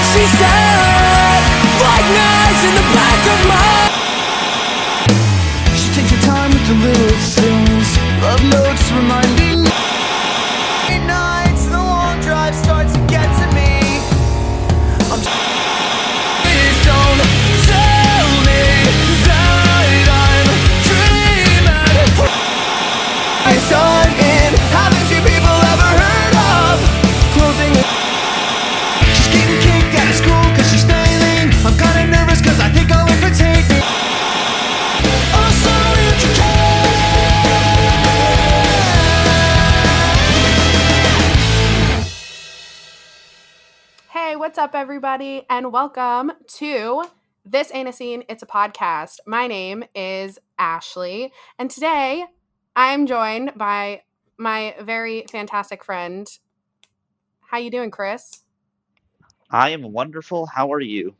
she said, like knives in the back up, everybody, and welcome to This Ain't a Scene, It's a Podcast. My name is Ashley, and today I'm joined by my very fantastic friend. How you doing, Chris? I am wonderful. How are you?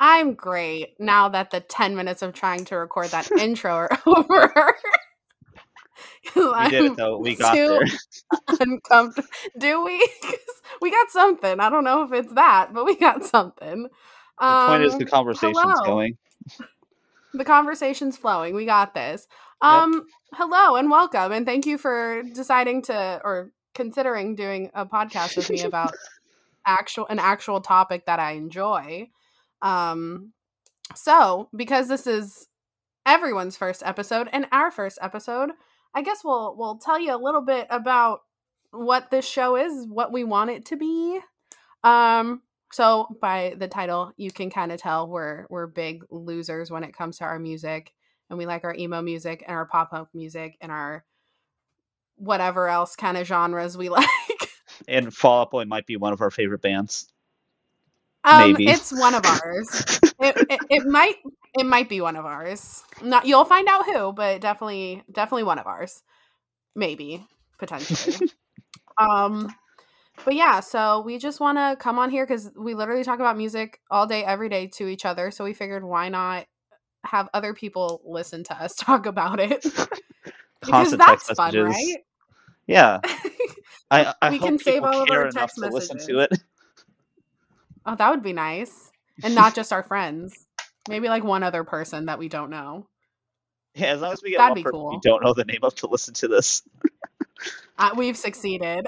I'm great now that the 10 minutes of trying to record that intro are over. We did it though. We got there. uncomfortable. Do we? we got something. I don't know if it's that, but we got something. The point is Um, the conversation's hello. going. The conversation's flowing. We got this. Yep. Um, hello and welcome, and thank you for deciding to or considering doing a podcast with me about actual an actual topic that I enjoy. Um, so because this is everyone's first episode and our first episode, I guess we'll we'll tell you a little bit about what this show is, what we want it to be. Um, so by the title, you can kind of tell we're we're big losers when it comes to our music, and we like our emo music and our pop punk music and our whatever else kind of genres we like. And Fall Out Boy might be one of our favorite bands. Um, Maybe. it's one of ours. it, it, it might it might be one of ours. Not you'll find out who, but definitely definitely one of ours. Maybe potentially. um, but yeah, so we just want to come on here because we literally talk about music all day, every day to each other. So we figured why not have other people listen to us talk about it because that's text fun, messages. right? Yeah. I, I We can save all of our text to listen to messages. it. Oh, that would be nice. And not just our friends. Maybe like one other person that we don't know. Yeah, as long as we get That'd one be person cool. we don't know the name of to listen to this. Uh, we've succeeded.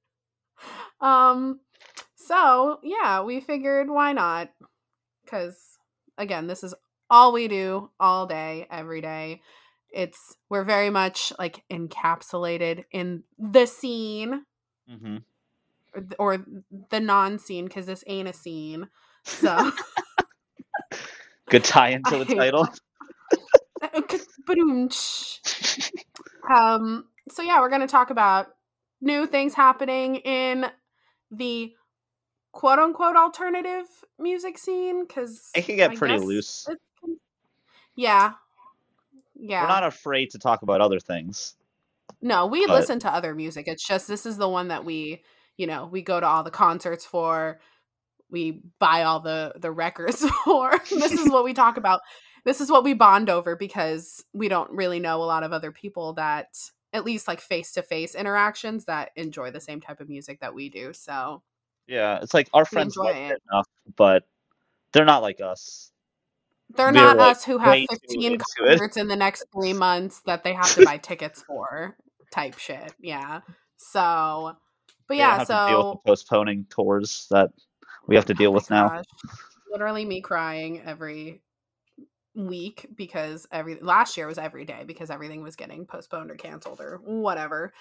um so, yeah, we figured why not? Cuz again, this is all we do all day every day. It's we're very much like encapsulated in the scene hmm or, or the non-scene cuz this ain't a scene. So, Good tie into the I- title. Um so yeah we're going to talk about new things happening in the quote unquote alternative music scene because It can get pretty loose. yeah yeah We're not afraid to talk about other things. no we but- listen to other music it's just this is the one that we you know we go to all the concerts for we buy all the the records for this is what we talk about this is what we bond over because we don't really know a lot of other people that at least like face to face interactions that enjoy the same type of music that we do so Yeah, it's like our friends enjoy it. enough, but they're not like us. they're We're, not like, us who have 15 into it. concerts in the next three months that they have to buy tickets for type shit yeah so but yeah have to deal with so postponing tours that we have to deal Oh with now. gosh. Literally me crying every week because every last year was every day because everything was getting postponed or canceled or whatever.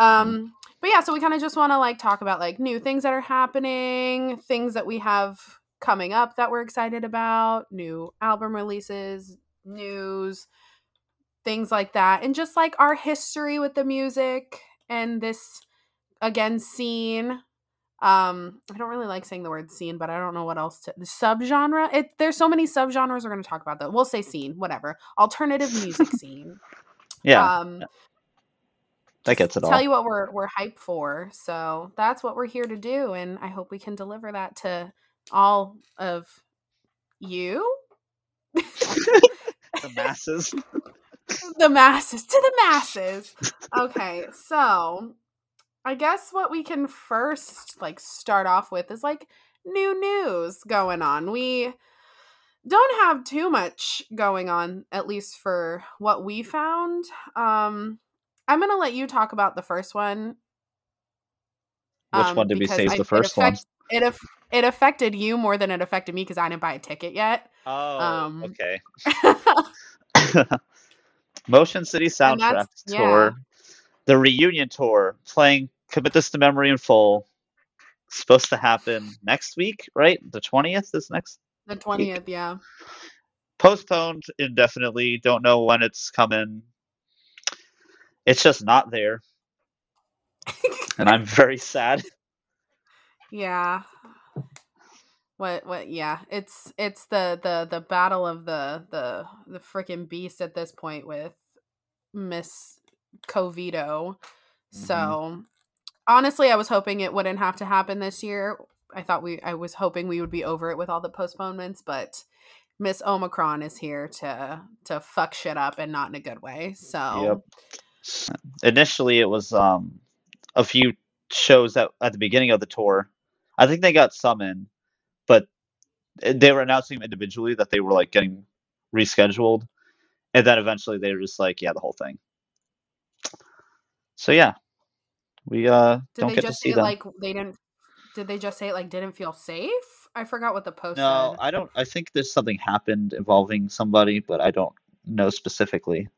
Mm-hmm. Um but yeah, so we kind of just want to like talk about like new things that are happening, things that we have coming up that we're excited about, new album releases, news, things like that. And just like our history with the music and this again scene um i don't really like saying the word scene but i don't know what else to the subgenre it there's so many subgenres we're going to talk about that we'll say scene whatever alternative music scene Yeah, um that gets it all. tell all. you what we're we're hyped for so that's what we're here to do and i hope we can deliver that to all of you the masses. the masses to the masses okay so I guess what we can first like start off with is like new news going on. We don't have too much going on at least for what we found. Um I'm going to let you talk about the first one. Which um, one did we say is the first one? It aff- it affected you more than it affected me because I didn't buy a ticket yet. Oh, Um, okay. Motion City Soundtrack yeah. Tour, the reunion tour, playing Commit This to Memory in full. Supposed to happen next week, right? The twentieth is next. the 20th, yeah. Postponed indefinitely. Don't know when it's coming. It's just not there, and I'm very sad. Yeah. What what yeah, it's it's the the the battle of the the the freaking beast at this point with Miss Covito. Mm-hmm. So honestly, I was hoping it wouldn't have to happen this year. I thought we I was hoping we would be over it with all the postponements, but Miss Omicron is here to to fuck shit up and not in a good way. So Yep. Initially, it was um a few shows that at the beginning of the tour. I think they got some in, but they were announcing individually that they were like getting rescheduled, and then eventually they were just like, yeah, the whole thing. So yeah, we uh did don't they get to just see say them. like they didn't did they just say it like didn't feel safe? I forgot what the post No, said. I don't. I think there's something happened involving somebody, but I don't know specifically.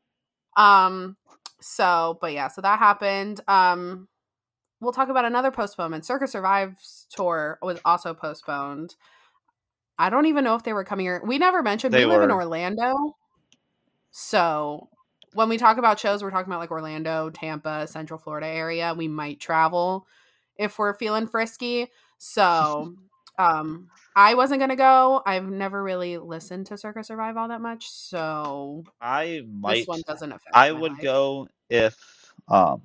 Um so but yeah, so that happened. Um we'll talk about another postponement. Circa Survive's tour was also postponed. I don't even know if they were coming here. We never mentioned They we live in. Orlando. So when we talk about shows, we're talking about like Orlando, Tampa, Central Florida area. We might travel if we're feeling frisky. So um I wasn't gonna go. I've never really listened to Circa Survive all that much, so I might. this one doesn't affect. I would life. go if um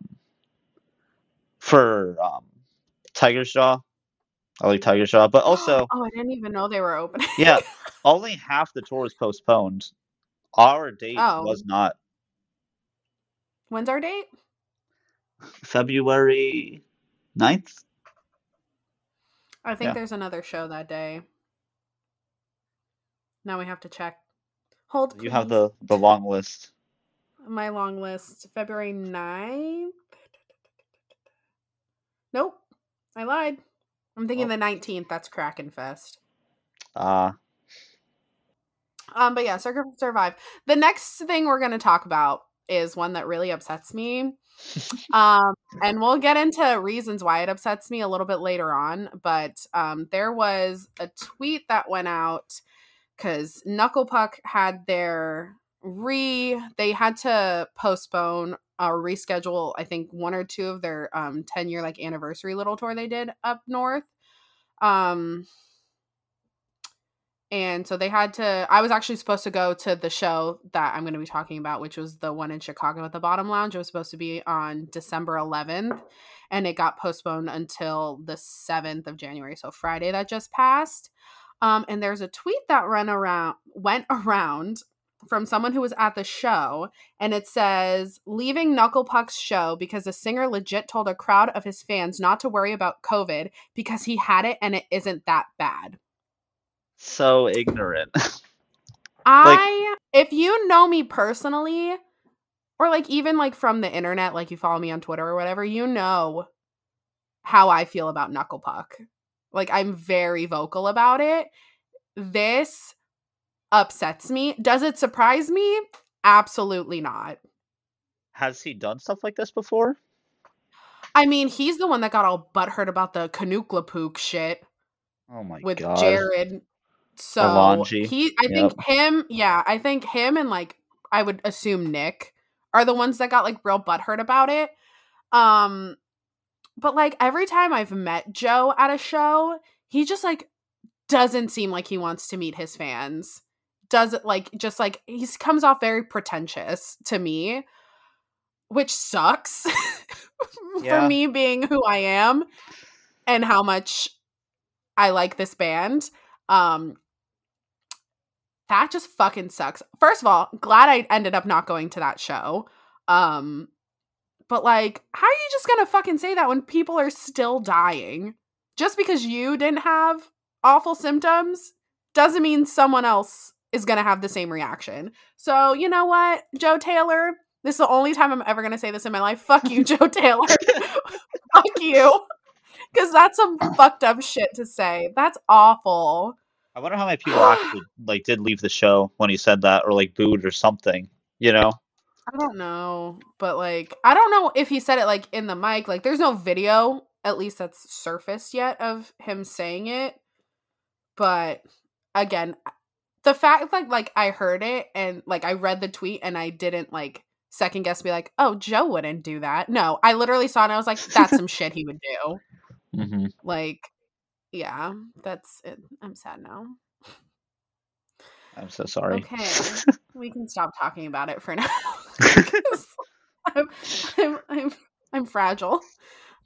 for um Tigers Jaw. I like Tigers Jaw, but also oh, I didn't even know they were open. yeah, only half the tour is postponed. Our date Oh. was not When's our date? February 9th. I think Yeah. there's another show that day. Now we have to check. Hold. You have the the long list. my long list. February 9th. Nope. I lied. I'm thinking Oh. the 19th. That's Kraken Fest. Uh Um, but yeah, Circa Survive. The next thing we're gonna talk about is one that really upsets me. um, and we'll get into reasons why it upsets me a little bit later on. But um, there was a tweet that went out because Knuckle Puck had their re they had to postpone or reschedule I think one or two of their um 10 year like anniversary little tour they did up north. Um and so they had to I was actually supposed to go to the show that I'm going to be talking about which was the one in Chicago at the Bottom Lounge. It was supposed to be on December 11th and it got postponed until the 7th of January, so Friday that just passed. Um, and there's a tweet that ran around went around from someone who was at the show and it says leaving knuckle puck's show because the singer legit told a crowd of his fans not to worry about covid because he had it and it isn't that bad so ignorant. i if you know me personally or like even like from the internet like you follow me on twitter or whatever you know how i feel about knuckle puck like i'm very vocal about it this upsets me. Does it surprise me? Absolutely not. Has he done stuff like this before? I mean, he's the one that got all butthurt about the Canucklapook shit Oh my with god. With Jared. So Alonji. he, I think him, yeah, I think him and like I would assume Nick are the ones that got like real butthurt about it. Um, but like every time I've met Joe at a show, he just like doesn't seem like he wants to meet his fans. Does it like just like he comes off very pretentious to me, which sucks Yeah. for me being who I am and how much I like this band. Um that just fucking sucks. First of all, glad I ended up not going to that show. Um But like, how are you just gonna fucking say that when people are still dying? Just because you didn't have awful symptoms doesn't mean someone else is gonna have the same reaction. So you know what, Joe Taylor? This is the only time I'm ever gonna say this in my life. Fuck you, Joe Taylor. Fuck you. Because that's some fucked up shit to say. That's awful. I wonder how many people actually like did leave the show when he said that, or like booed or something. You know? I don't know, but like I don't know if he said it like in the mic. Like there's no video at least that's surfaced yet of him saying it. But again, the fact like like I heard it and like I read the tweet and I didn't like second guess be like, "Oh, Joe wouldn't do that." No, I literally saw it and I was like, "That's some shit he would do." hmm Like yeah, that's it. I'm sad now. I'm so sorry. Okay. we can stop talking about it for now. I'm, I'm, I'm, I'm fragile.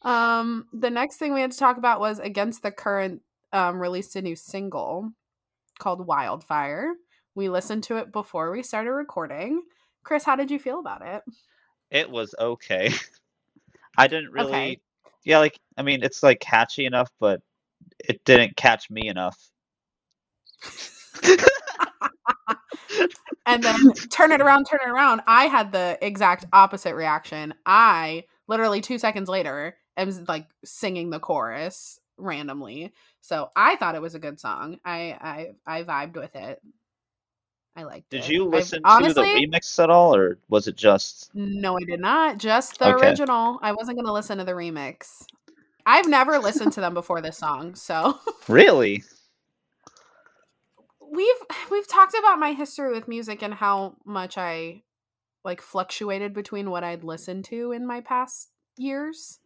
Um, the next thing we had to talk about was Against the Current um, released a new single called Wildfire. We listened to it before we started recording. Chris, how did you feel about it? it was okay. I didn't really. Okay. Yeah, like I mean, it's like catchy enough, but it didn't catch me enough. And then turn it around, turn it around. I had the exact opposite reaction. I literally two seconds later am like singing the chorus randomly. So I thought it was a good song. I I I vibed with it. I liked it. Did you I've- listen honestly, to the remix at all, or was it just? No, I did not. Just the Okay. original. I wasn't going to listen to the remix. I've never listened to them before this song, so Really? we've we've talked about my history with music and how much I like fluctuated between what I'd listened to in my past years.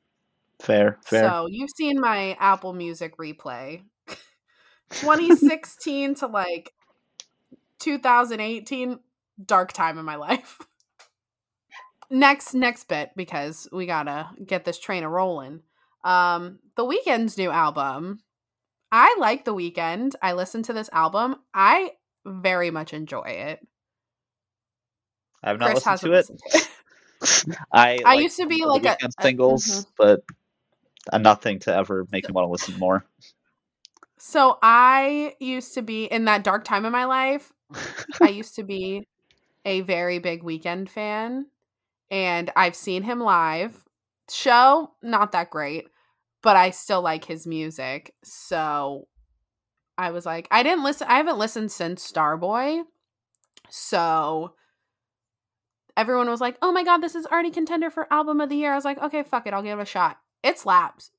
Fair, fair. So you've seen my Apple Music replay. 2016 to like 2018, dark time in my life. next next bit because we gotta get this train a rolling. Um, the Weeknd's new album. I like the Weeknd. I listened to this album. I very much enjoy it. I've not Chris listened to it. listened to it. I I like used to be like a- Weeknd a- singles, mhm. but nothing to ever make me want to listen more. So I used to be in that dark time in my life. I used to be a very big Weeknd fan and I've seen him live. Show not that great, but I still like his music. So I was like, I didn't listen I haven't listened since Starboy. So everyone was like, "Oh my god, this is already contender for album of the year." I was like, "Okay, fuck it, I'll give it a shot." It slaps.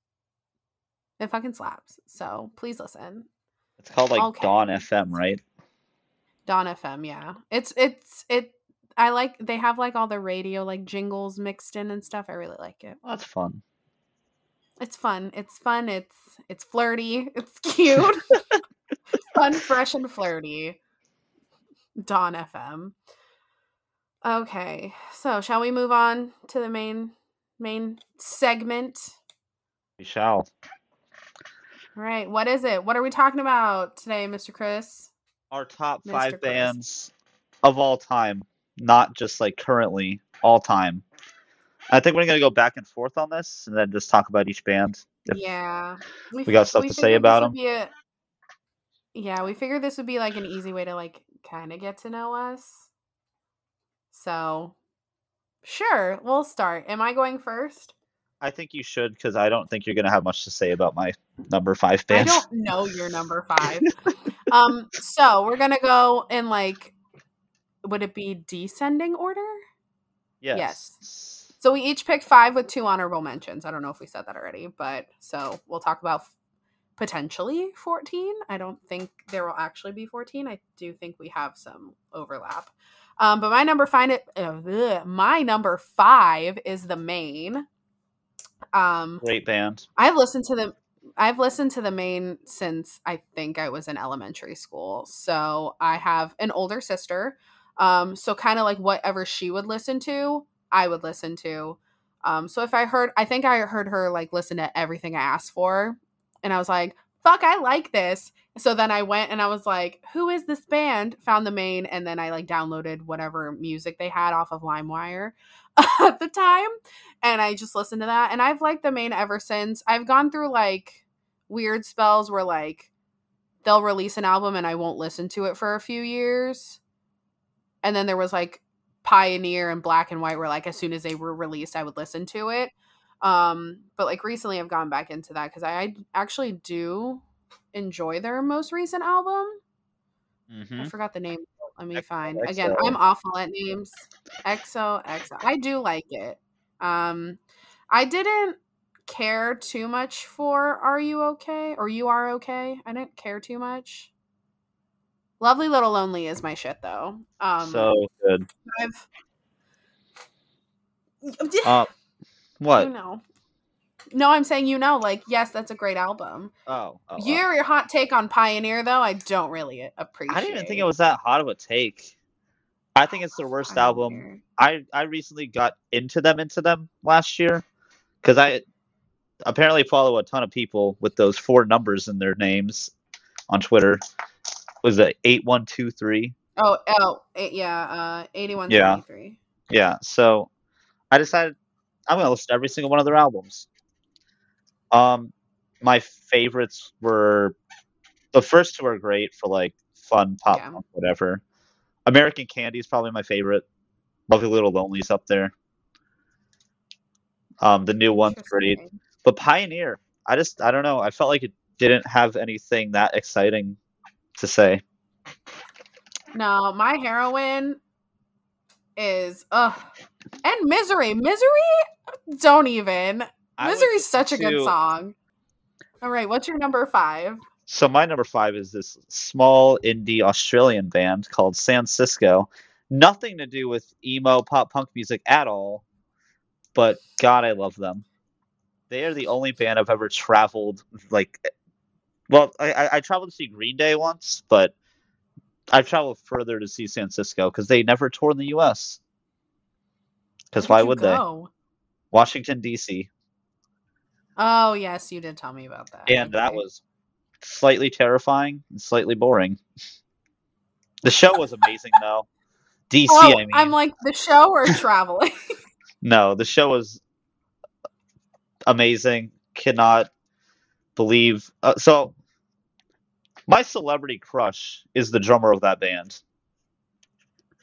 It fucking slaps. So, please listen. It's called like Okay. Dawn FM, right? Dawn FM, yeah. It's it's it I like they have like all the radio like jingles mixed in and stuff. I really like it. Well, that's fun. It's fun. It's fun. It's it's flirty. It's cute. fun, fresh and flirty. Dawn FM. Okay. So, shall we move on to the main main segment? We shall. All right. What is it? What are we talking about today, Mr. Chris? Our top Mr. five Chris. bands of all time, not just like currently, all time. I think we're gonna go back and forth on this, and then just talk about each band. Yeah. we got stuff to say about them. a- yeah, we figured this would be like an easy way to like kind of get to know us. So, sure, we'll start. Am I going first? I think you should, because I don't think you're gonna have much to say about my number five band. I don't know your number 5. um so, we're going to go in like would it be descending order? Yes. Yes. So we each picked 5 with two honorable mentions. I don't know if we said that already, but so we'll talk about potentially 14. I don't think there will actually be 14. I do think we have some overlap. Um, but my number five, it, uh, my number five is the Maine. Um, Great band. I've listened to the I've listened to the Maine since I think I was in elementary school. So I have an older sister. Um, so kind of like whatever she would listen to, I would listen to. Um, so if I heard I think I heard her like listen to everything I asked for, and I was like, fuck, I like this. So then I went and I was like, who is this band? Found the Maine, and then I like downloaded whatever music they had off of LimeWire at the time. And I just listened to that. And I've liked the Maine ever since. I've gone through like weird spells where like they'll release an album and I won't listen to it for a few years. And then there was like Pioneer and Black and White were like as soon as they were released I would listen to it. Um but like recently I've gone back into that cuz I, I actually do enjoy their most recent album. I hmm forgot the name. Let me XO, find. Again, I'm awful at names. XO, XO. I do like it. Um, I didn't care too much for Are You Okay? Or You Are Okay. I didn't care too much. Lovely Little Lonely is my shit though. Um, so good. I've. Uh, what? You know. No, I'm saying you know. Like, yes, that's a great album. Oh, oh, oh. Your your hot take on Pioneer though, I don't really appreciate. I didn't even think it was that hot of a take. I think it's their worst album. I I recently got into them into them last year because I apparently follow a ton of people with those four numbers in their names on Twitter. Was it eight one two three? Oh, oh, eight, yeah, uh, eighty-one Yeah. seventy-three. Yeah. So I decided I'm gonna listen to every single one of their albums. Um, my favorites were the first two are great for like fun pop Yeah. punk, whatever. American Candy is probably my favorite. Lovely Little Lonely's up there. Um, the new one's great, but Pioneer, I just I don't know. I felt like it didn't have anything that exciting to say. No, my heroine is ugh, and misery. Misery, don't even. I would Misery's such a good song. All right, what's your number five? So my number five is this small indie Australian band called San Cisco. Nothing to do with emo pop punk music at all, but God, I love them. They are the only band I've ever traveled like. Well, I, I, I traveled to see Green Day once, but I've traveled further to see San Cisco because they never toured in the U.S. Because why would they? Washington D.C. Oh yes, you did tell me about that. and that was slightly terrifying and slightly boring. The show was amazing though. DC, Oh, I mean, I'm like the show or traveling. no, the show was amazing. Cannot believe. Uh, so, my celebrity crush is the drummer of that band.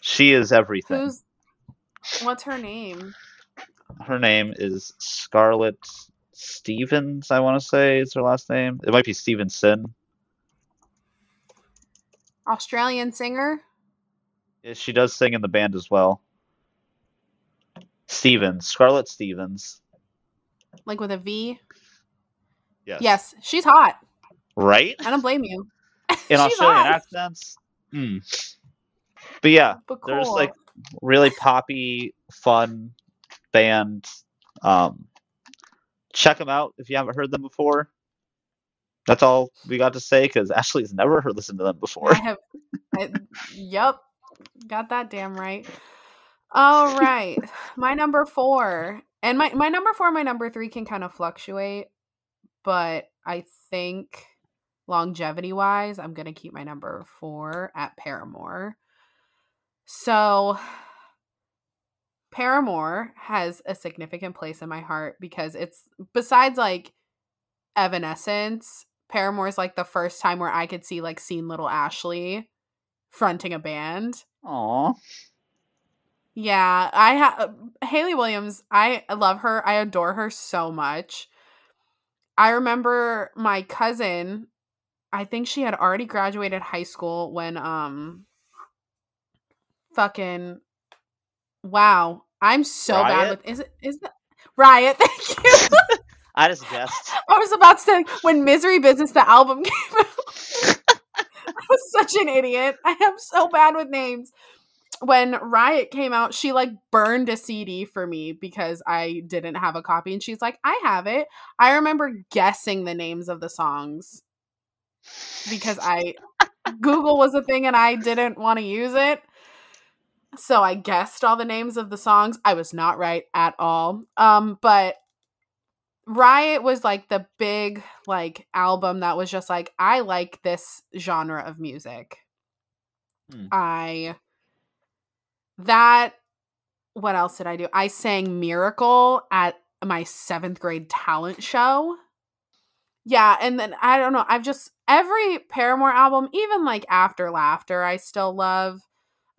She is everything. Who's what's her name? Her name is Scarlett Stevens. I want to say is her last name. It might be Stevenson. Australian singer. Yeah, She does sing in the band as well. Stevens, Scarlett Stevens. Like with a V. Yes. Yes, she's hot. Right? I don't blame you. In Australian hot. accents. Hmm. But yeah, But there's cool. like really poppy, fun band. Um, check them out if you haven't heard them before. That's all we got to say because Ashley's never heard listened to them before. I have. I, yep, got that damn right. All right, my number four, and my my number four, and my number three can kind of fluctuate, but I think longevity wise, I'm gonna keep my number four at Paramore. So, Paramore has a significant place in my heart because it's besides like Evanescence, Paramore is like the first time where I could see like seen little Ashley fronting a band. Aw. Yeah, I have Hayley Williams. I love her. I adore her so much. I remember my cousin. I think she had already graduated high school when um fucking wow. I'm so bad with is it is that Riot, thank you. I just guessed. I was about to say when Misery Business the album came out. I was such an idiot. I am so bad with names. When Riot came out, she like burned a CD for me because I didn't have a copy and she's like, "I have it." I remember guessing the names of the songs because I Google was a thing and I didn't want to use it. So I guessed all the names of the songs. I was not right at all. Um but Riot was like the big like album that was just like I like this genre of music. Hmm. I that what else did I do? I sang Miracle at my 7th grade talent show. Yeah, and then I don't know, I've just every Paramore album, even like After Laughter, I still love.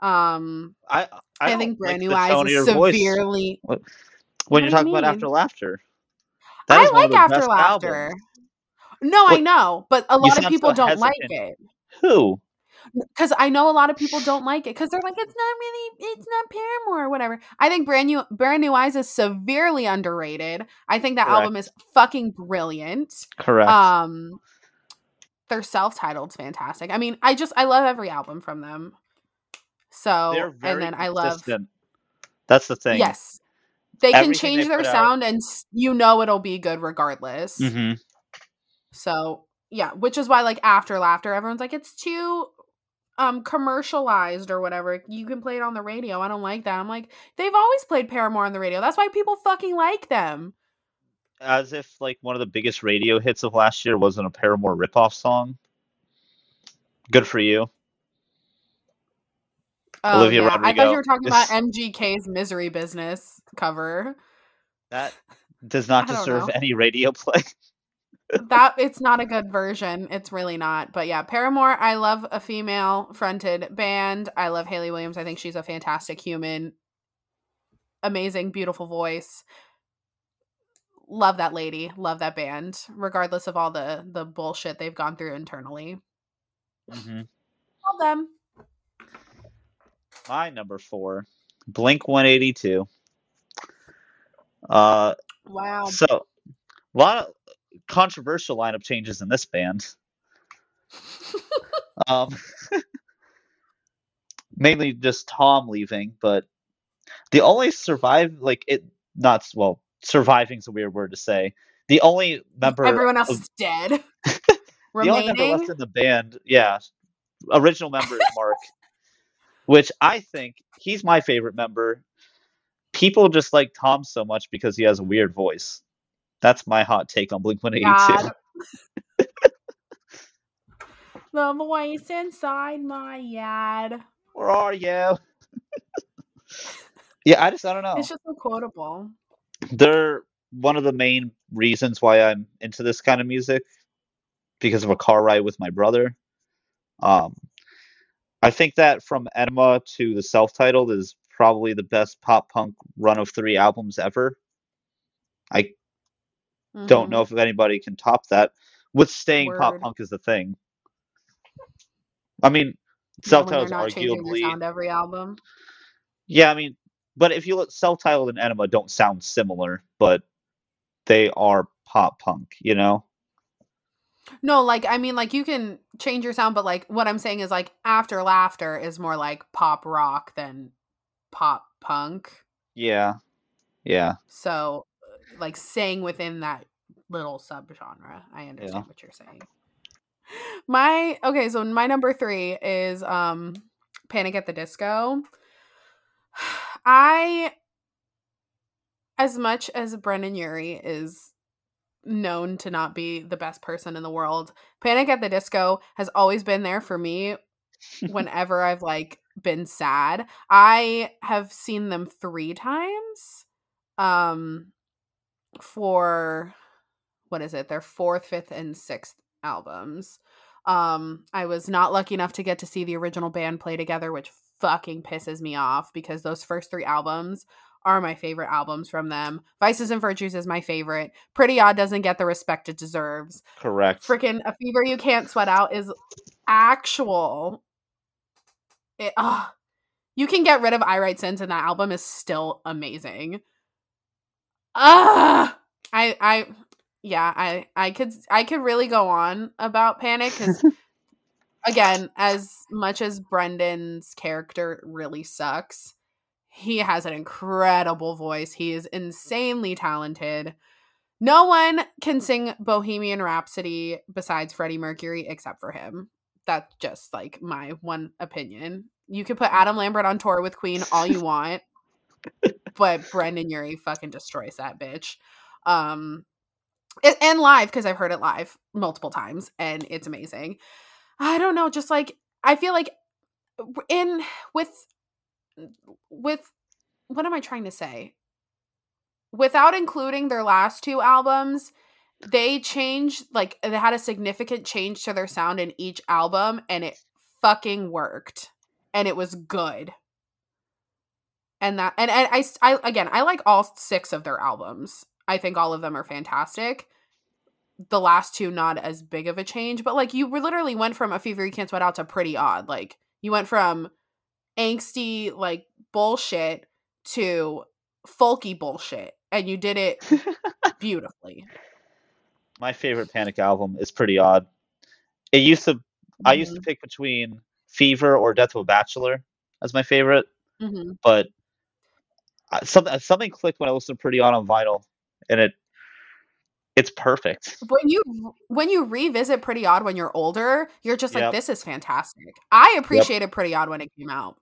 Um I I, I, think Brand like New Eyes is voice severely when What you're do you talking about after laughter. I one like After Laughter. albums. No, I know, but a lot of people don't like it. Who? Because I know a lot of people don't like it because they're like it's not really it's not Paramore or whatever. I think brand new brand new eyes is severely underrated. I think that album is fucking brilliant. Correct. Um, their self titled's fantastic. I mean, I just I love every album from them. So and then I love consistent. That's the thing. yes, they can change they their put out- sound and you know it'll be good regardless. Mm-hmm. So yeah, which is why like after laughter, everyone's like it's too um commercialized or whatever. You can play it on the radio. I don't like that. I'm like, they've always played Paramore on the radio. That's why people fucking like them. As if like one of the biggest radio hits of last year wasn't a Paramore ripoff song. Good for you. Oh, Olivia yeah. I thought you were talking about MGK's Misery Business cover. That does not deserve any radio play. that it's not a good version. It's really not. But yeah, Paramore, I love a female fronted band. I love Hayley Williams. I think she's a fantastic human. Amazing, beautiful voice. Love that lady. Love that band. Regardless of all the the bullshit they've gone through internally. hmm Love them. My number four, Blink 182. Uh, Wow. so a lot of controversial lineup changes in this band. um, mainly just Tom leaving, but the only survive like it not well surviving is a weird word to say. The only member Everyone else of- is dead. the only member left in the band, yeah, original member is Mark, which I think he's my favorite member. People just like Tom so much because he has a weird voice. That's my hot take on Blink 182. The voice inside my head. Where are you? yeah, I just I don't know. It's just so quotable. They're one of the main reasons why I'm into this kind of music because of a car ride with my brother. Um, I think that from Enema to the self-titled is probably the best pop punk run of three albums ever. I don't Mhm. know if anybody can top that. With staying pop punk is the thing. I mean, Yeah, when they're self-titled's not changing arguably sound every album. Yeah, I mean, but if you look, self-titled and Enema don't sound similar, but they are pop punk, you know? No, like I mean, like you can change your sound, but like what I'm saying is like After Laughter is more like pop rock than pop punk. Yeah, yeah. So, like staying within that little subgenre, I understand Yeah. what you're saying. My okay, so my number three is um Panic at the Disco. I, as much as Brendon Urie is known to not be the best person in the world, Panic at the Disco has always been there for me whenever I've like been sad. I have seen them three times. Um for what is it? Their fourth, fifth, and sixth albums. Um, I was not lucky enough to get to see the original band play together, which fucking pisses me off because those first three albums are my favorite albums from them. Vices and Virtues is my favorite. Pretty Odd doesn't get the respect it deserves. Correct. Freaking A Fever You Can't Sweat Out is actual. It, ah, you can get rid of I Write Sins and that album is still amazing. Ah, I, I, yeah, I, I could, I could really go on about Panic because, again, as much as Brendon's character really sucks, he has an incredible voice. He is insanely talented. No one can sing Bohemian Rhapsody besides Freddie Mercury except for him. That's just like my one opinion. You could put Adam Lambert on tour with Queen all you want, but Brendon Urie fucking destroys that bitch. Um, and live because I've heard it live multiple times and it's amazing. I don't know, just like I feel like in with with what am I trying to say? Without including their last two albums, they changed like they had a significant change to their sound in each album and it fucking worked and it was good and that and, and I again i like all six of their albums. I think all of them are fantastic. The last two not as big of a change but like you were literally went from a fever you can't sweat out to pretty odd. Like you went from angsty like bullshit to folky bullshit and you did it beautifully. My favorite Panic album is pretty odd. It used to I used Mm-hmm. to pick between Fever or Death of a Bachelor as my favorite, hmm but I- something something clicked when I listened to Pretty Odd on vinyl, and it it's perfect. when you when you revisit pretty odd when you're older you're just like Yep. this is fantastic. I appreciated pretty odd when it came out.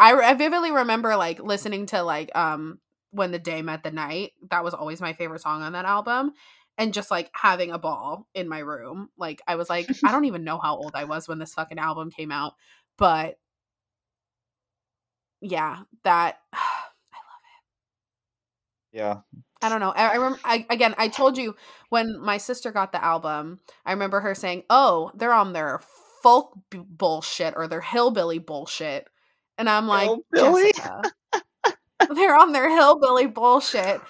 I, I vividly remember like listening to like um when the day met the night. That was always my favorite song on that album and just like having a ball in my room. Like i was like i don't even know how old i was when this fucking album came out but yeah that Yeah, I don't know. I, I remember I, again. I told you when my sister got the album. I remember her saying, "Oh, they're on their folk b- bullshit or their hillbilly bullshit," and I'm like, Hillbilly? They're on their hillbilly bullshit,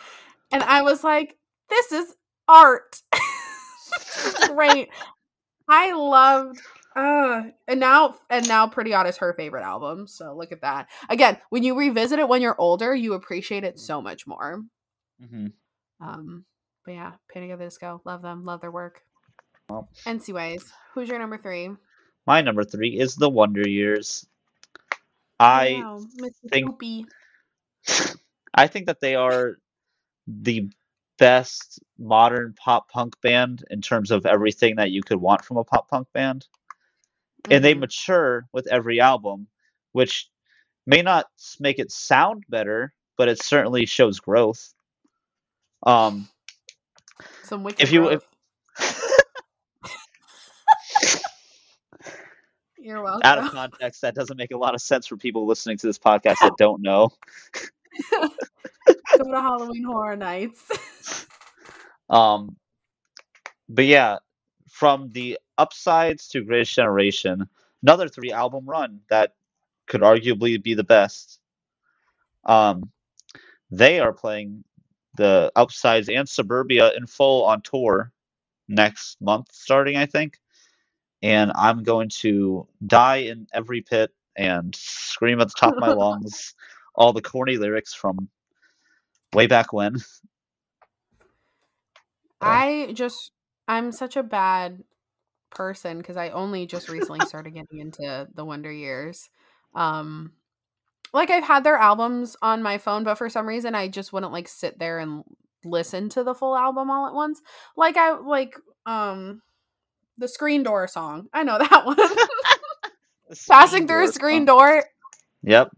and I was like, "This is art. this is great. I loved." Uh, and now and now pretty odd is her favorite album so look at that again when you revisit it when you're older you appreciate it so much more hmm um, but yeah, Panic at the Disco, love them, love their work. Well. NCways, who's your number three? my number three is the Wonder Years. I Wow, think- Poopy. I think that they are the best modern pop punk band in terms of everything that you could want from a pop punk band. And they Mhm. mature with every album, which may not make it sound better, but it certainly shows growth. Um, some wicked if you- if- You're welcome. out of context, that doesn't make a lot of sense for people listening to this podcast that don't know. Go to Halloween Horror Nights. Um, but yeah, from the upsides to Greatest Generation, another three album run that could arguably be the best. Um, they are playing the upsides and Suburbia in full on tour next month, starting I think. And I'm going to die in every pit and scream at the top of my lungs all the corny lyrics from way back when. I just, I'm such a bad person because I only just recently started getting into the Wonder Years. Um, like I've had their albums on my phone, but for some reason I just wouldn't like sit there and listen to the full album all at once. Like I like um the screen door song. I know that one. Passing through a screen door. Yep.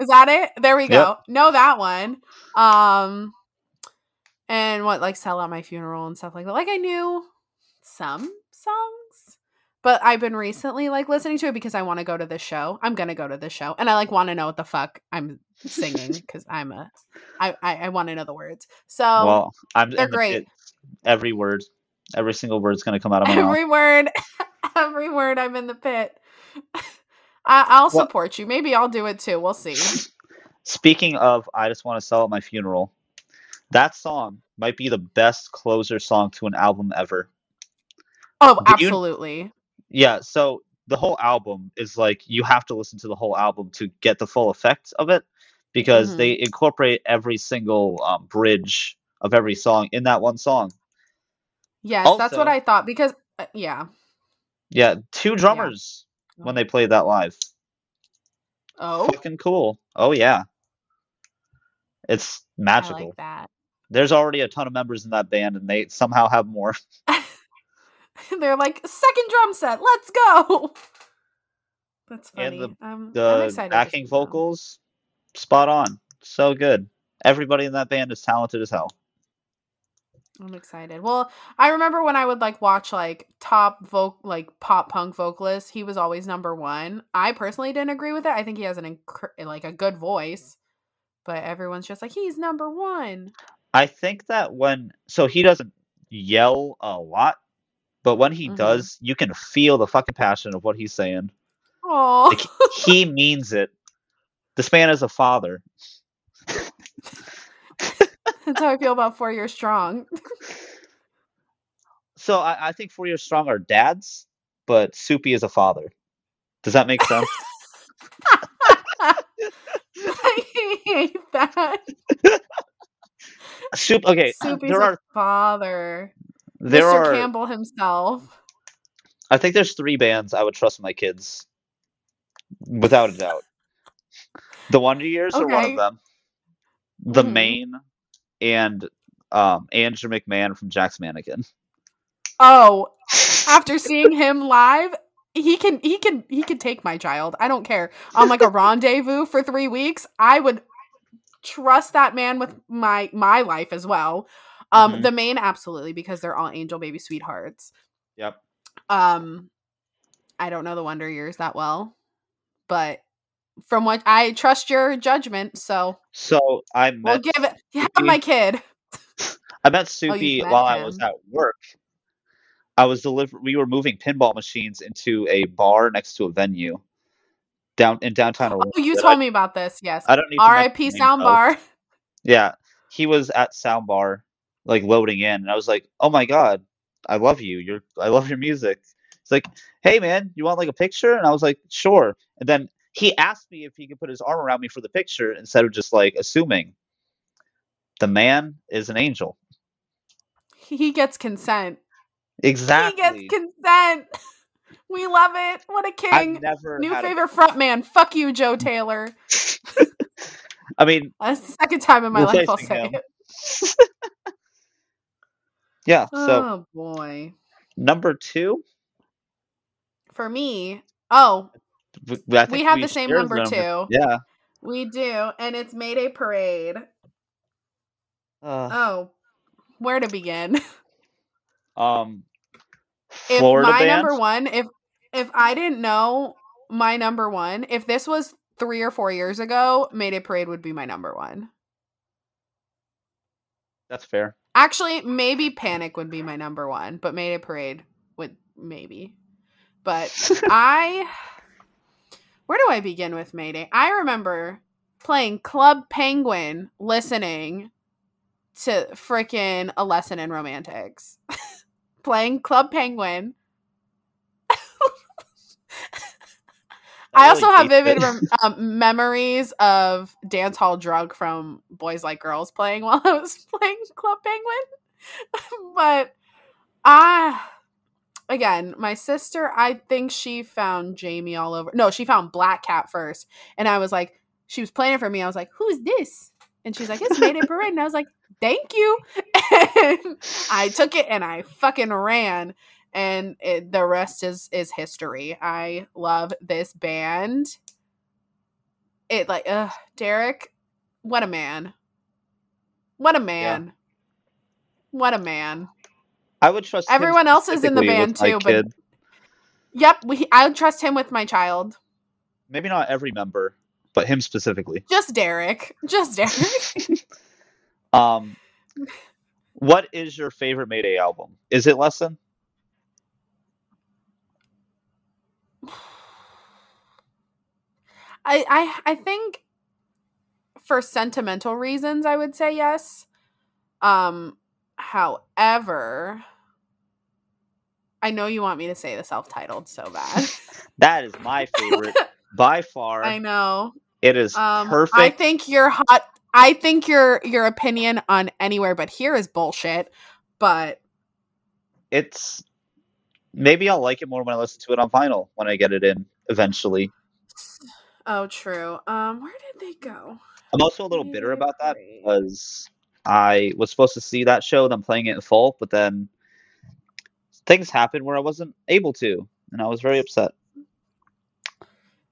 Is that it? There we Yep. go. Know that one. Um and what like sell out my funeral and stuff like that. Like I knew some songs, but I've been recently like listening to it because I want to go to the show. I'm gonna go to the show, and I like want to know what the fuck I'm singing because I'm a I I, I want to know the words. So well, I'm they're great. pit. Every word, every single word's going to come out of my mouth. every word, every word, I'm in the pit. I, I'll Well- support you. Maybe I'll do it too. We'll see. Speaking of, I just want to sell at my funeral. That song might be the best closer song to an album ever. Oh, Do you- absolutely. Yeah, so the whole album is like you have to listen to the whole album to get the full effect of it because Mhm. they incorporate every single um, bridge of every song in that one song. Yes, that's what I thought because uh, yeah. Yeah, two drummers when they played that live. Oh, Fucking cool. Oh yeah. It's I magical. like that. There's already a ton of members in that band and they somehow have more. They're like second drum set. Let's go. That's funny. And the- um, I'm The excited. to backing vocals, spot on. So good. Everybody in that band is talented as hell. I'm excited. Well, I remember when I would like watch like top voc like pop punk vocalists, he was always number 1. I personally didn't agree with it. I think he has an inc- like a good voice, but everyone's just like he's number 1. I think that when so he doesn't yell a lot, but when he Mhm. does, you can feel the fucking passion of what he's saying. Oh. Like he means it. This man is a father. That's how I feel about 4 Years Strong. So I, I think Four Years Strong are dads, but Soupy is a father. Does that make sense? I hate that. Soup. Okay, Soupy's there a are father. There Mr. are. Campbell himself. I think there's three bands I would trust my kids, without a doubt. The Wonder Years are one of them. The Mhm. Maine and um, Andrew McMahon from Jack's Mannequin. Oh, after seeing him live, he can he can he can take my child. I don't care. On like a rendezvous for 3 weeks, I would trust that man with my my life as well. Um Mhm. the Maine absolutely because they're all angel baby sweethearts. Yep. Um I don't know the Wonder Years that well, but from what I trust your judgment, so So I we'll met give it have Soupy- my kid. I met Oh, Soupy met while I was at work. I was deliver. We were moving pinball machines into a bar next to a venue down in downtown Aurora. Oh, you told I, me about this. Yes. I don't need R.I.P. Soundbar. Yeah, he was at Soundbar, like loading in, and I was like, "Oh my god, I love you. You're, I love your music." It's like, "Hey man, you want like a picture?" And I was like, "Sure." And then he asked me if he could put his arm around me for the picture instead of just like assuming. The man is an angel. He gets consent. Exactly. He gets consent. We love it. What a king. New had a- favorite frontman. Fuck you, Joe Taylor. I mean, That's the second time in my life I'll say him. it. yeah. So Oh boy. number two, For me, oh, w- I think We have the same number two. Yeah. we do, and it's Mayday Parade. Uh, Oh, where to begin? um, if Florida my band. number one, if if I didn't know my number one, if this was three or four years ago, Mayday Parade would be my number one. That's fair. Actually, maybe Panic would be my number one, but Mayday Parade would maybe. But I where do I begin with Mayday? I remember playing Club Penguin listening to freaking A Lesson in Romantics. playing Club Penguin. I also really have vivid rem- um, memories of dance hall drug from Boys Like Girls playing while I was playing Club Penguin. but I, again, my sister, I think she found Jamie all over. No, she found Black Cat first, and I was like, she was playing it for me. I was like, "Who's this?" And she's like, "It's Mayday Parade," and I was like, "Thank you." And I took it and I fucking ran and it, the rest is is history. I love this band. It like uh Derek, what a man. What a man. What a man. I would trust Everyone else is in the band too, but kid. yep, we I would trust him with my child. maybe not every member, but him specifically. Just Derek. Just Derek. Um, what is your favorite Mayday album? Is it Lesson? I I I think for sentimental reasons I would say yes. Um however I know you want me to say the self-titled so bad. That is my favorite by far. I know. It is Um perfect. I think your hot I think your your opinion on anywhere but here is bullshit, but it's maybe I'll like it more when I listen to it on vinyl when I get it in eventually. Oh true. Um where did they go? I'm also a little bitter about that because I was supposed to see that show, then playing it in full, but then things happened where I wasn't able to, and I was very upset.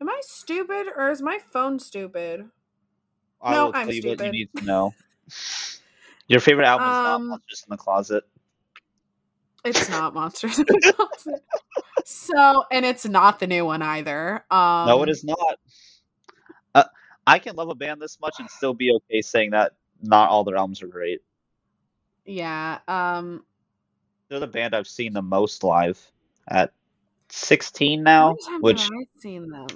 Am I stupid or is my phone stupid? I No, I'm tell you need to know. Your favorite album is not Um, Monsters in the Closet. It's not Monsters in the Closet. So, and it's not the new one either. Um, no, it is not. Uh, I can love a band this much and still be okay saying that not all their albums are great. Yeah. Um, They're the band I've seen the most live at 16 now, which have seen them?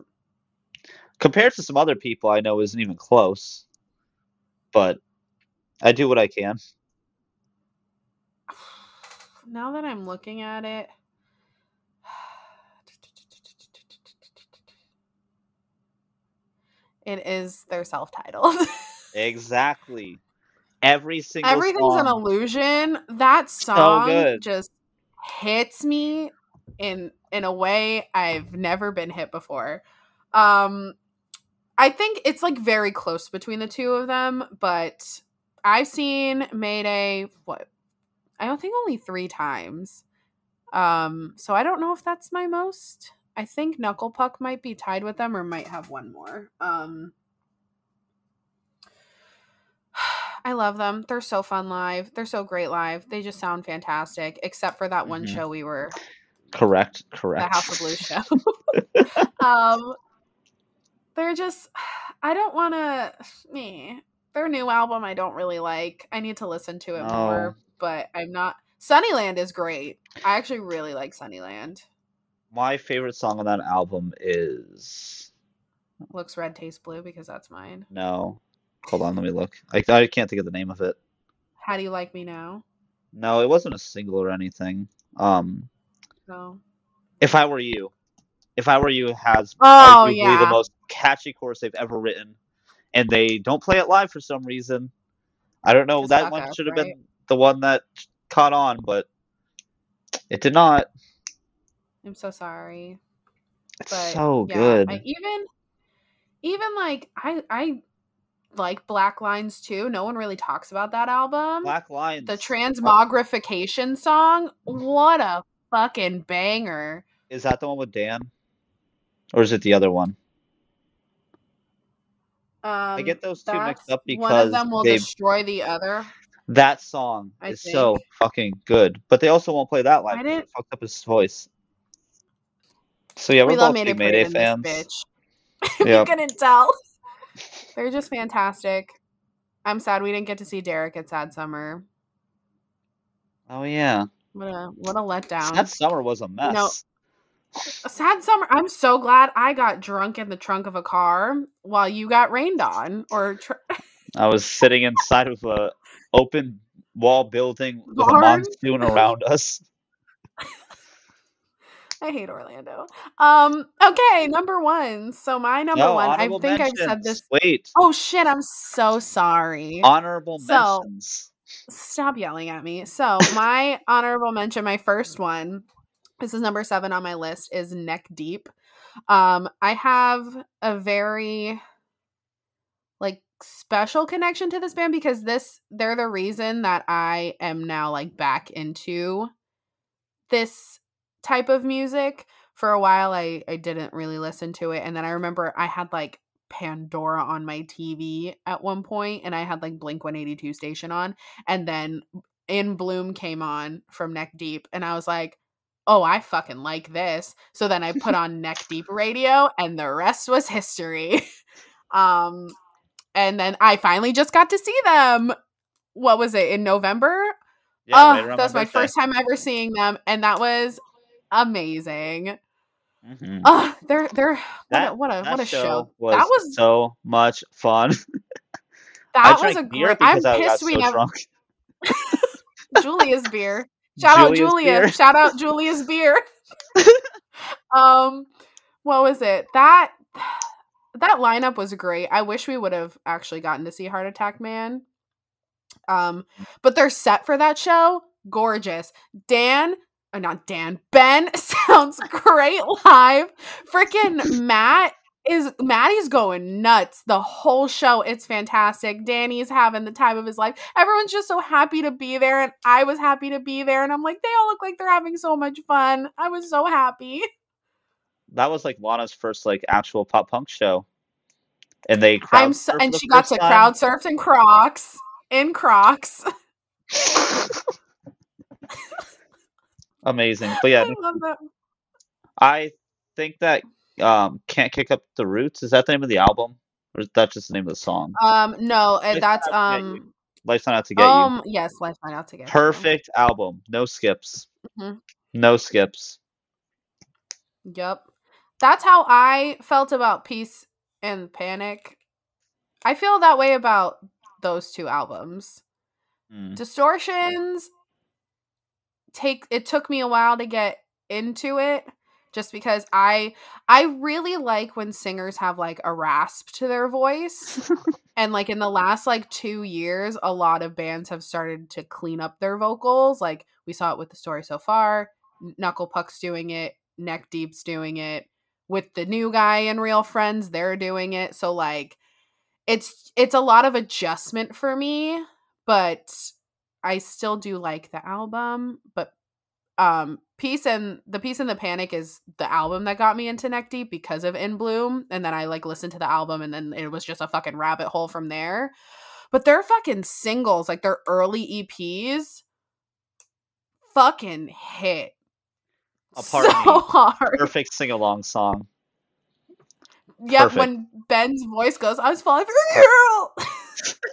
compared to some other people I know isn't even close. But I do what I can. Now that I'm looking at it, it is their self-titled. Exactly. Every single Everything's an illusion. That song good. just hits me in in a way I've never been hit before. Um I think it's like very close between the two of them, but I've seen Mayday what I don't think only 3 times. Um so I don't know if that's my most. I think Knuckle Puck might be tied with them or might have one more. Um I love them. They're so fun live. They're so great live. They just sound fantastic, except for that one Mhm. show we were, Correct. Correct. The House of Blues show. um, they're just, I don't want to, me. Their new album, I don't really like. I need to listen to it No. more, but I'm not. Sunnyland is great. I actually really like Sunnyland. My favorite song on that album is Looks red, tastes blue because that's mine. no. Hold on, let me look. I I can't think of the name of it. How do you like me now? No, it wasn't a single or anything. Um, No. if I were you, if I were you has Oh, arguably yeah. the most catchy chorus they've ever written, and they don't play it live for some reason. I don't know. Just that one should have right? been the one that caught on, but it did not. I'm so sorry. It's but so yeah, good. I even even like I I like Black Lines too. No one really talks about that album. Black Lines. the transmogrification song, what a fucking banger. Is that the one with Dan? Or is it the other one? Um, I get those two mixed up one of them will destroy the other. that song I is so fucking good. But they also won't play that live. I it fucked up his voice. So yeah, we're we love both Mayday big Parade Mayday fans. bitch. if Yep. you couldn't tell. They're just fantastic. I'm sad we didn't get to see Derek at Sad Summer. Oh yeah. What a what a letdown. Sad summer was a mess. know, A sad summer. I'm so glad I got drunk in the trunk of a car while you got rained on. Or tr- I was sitting inside of a open wall building with a Barn? monsoon around us. I hate Orlando. Um. Okay, number one. So my number no, one. I think I've said this. Wait, Oh shit! I'm so sorry. honorable So- mentions. Stop yelling at me. So my honorable mention, my first one, this is number seven on my list, is Neck Deep. Um, I have a very like special connection to this band because this they're the reason that I am now like back into this type of music. For a while I I didn't really listen to it and then I remember I had like Pandora on my TV at one point and I had like Blink 182 station on and then In Bloom came on from Neck Deep and I was like oh, I fucking like this. So then I put on Neck Deep Radio and the rest was history. um and then I finally just got to see them. What was it in November? Yeah, oh, that was my birthday. first time ever seeing them, and that was amazing. Mhm. Oh, they're they're That- what a what a, what a show show. was, that was so much fun. that was a beer great. I'm pissed so we never drunk. Julia's beer. Shout out Julia. beer. Shout out Julia's beer. um, what was it? That that lineup was great. I wish we would have actually gotten to see Heart Attack Man. Um, but they're set for that show, gorgeous. Dan, uh, not Dan, Ben sounds great live. Freaking Matt is Maddie's going nuts the whole show. It's fantastic. Danny's having the time of his life. Everyone's just so happy to be there, and I was happy to be there. And I'm like, they all look like they're having so much fun. I was so happy. That was like Lana's first like actual pop punk show, and they I'm so, and the she got to time. crowd surf in Crocs. In Crocs. Amazing. But yeah, I. I think that um Can't Kick Up the Roots, is that the name of the album? Or is that just the name of the song? Um, no, Life's that's Not Out to Get You. um, Life's Not Out to Get um, yes, life not out to You. get You. Perfect album. No skips. Mhm. No skips. Yep. That's how I felt about Peace and Panic. I feel that way about those two albums. Mm. Distortions take it took me a while to get into it just because I I really like when singers have like a rasp to their voice. and like in the last like 2 years a lot of bands have started to clean up their vocals. Like we saw it with the story so far. Knuckle Puck's doing it, Neck Deep's doing it. With the new guy in Real Friends, they're doing it. So like it's it's a lot of adjustment for me, but I still do like the album, but um Peace and the Peace and the Panic is the album that got me into Neck Deep because of In Bloom and then I like listened to the album and then it was just a fucking rabbit hole from there. But their fucking singles, like their early EPs fucking hit A so part of me. hard. Perfect sing along song. Yeah, perfect. when Ben's voice goes, I was falling for you.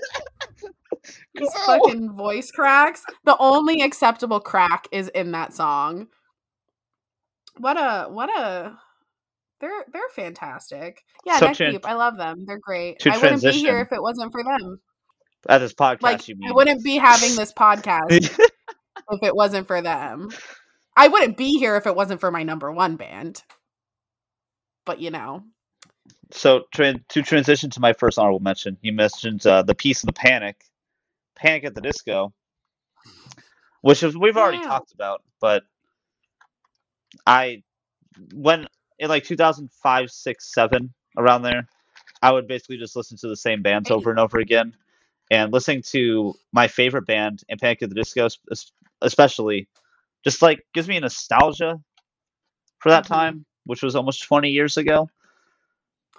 His fucking voice cracks. The only acceptable crack is in that song. What a what a they're they're fantastic. Yeah, So Neck Deep, I love them. They're great. I wouldn't be here if it wasn't for them. At this podcast, Like you I wouldn't be having this podcast if it wasn't for them. I wouldn't be here if it wasn't for my number one band. But you know. So tran to transition to my first honorable mention, you mentioned uh, the Peace of the Panic, Panic at the Disco, which is we've already Yeah. talked about, but I when in like 2005, six, seven around there, I would basically just listen to the same bands Hey. over and over again, and listening to my favorite band and Panic at the Disco, especially, just like gives me nostalgia for that Mhm. time, which was almost 20 years ago.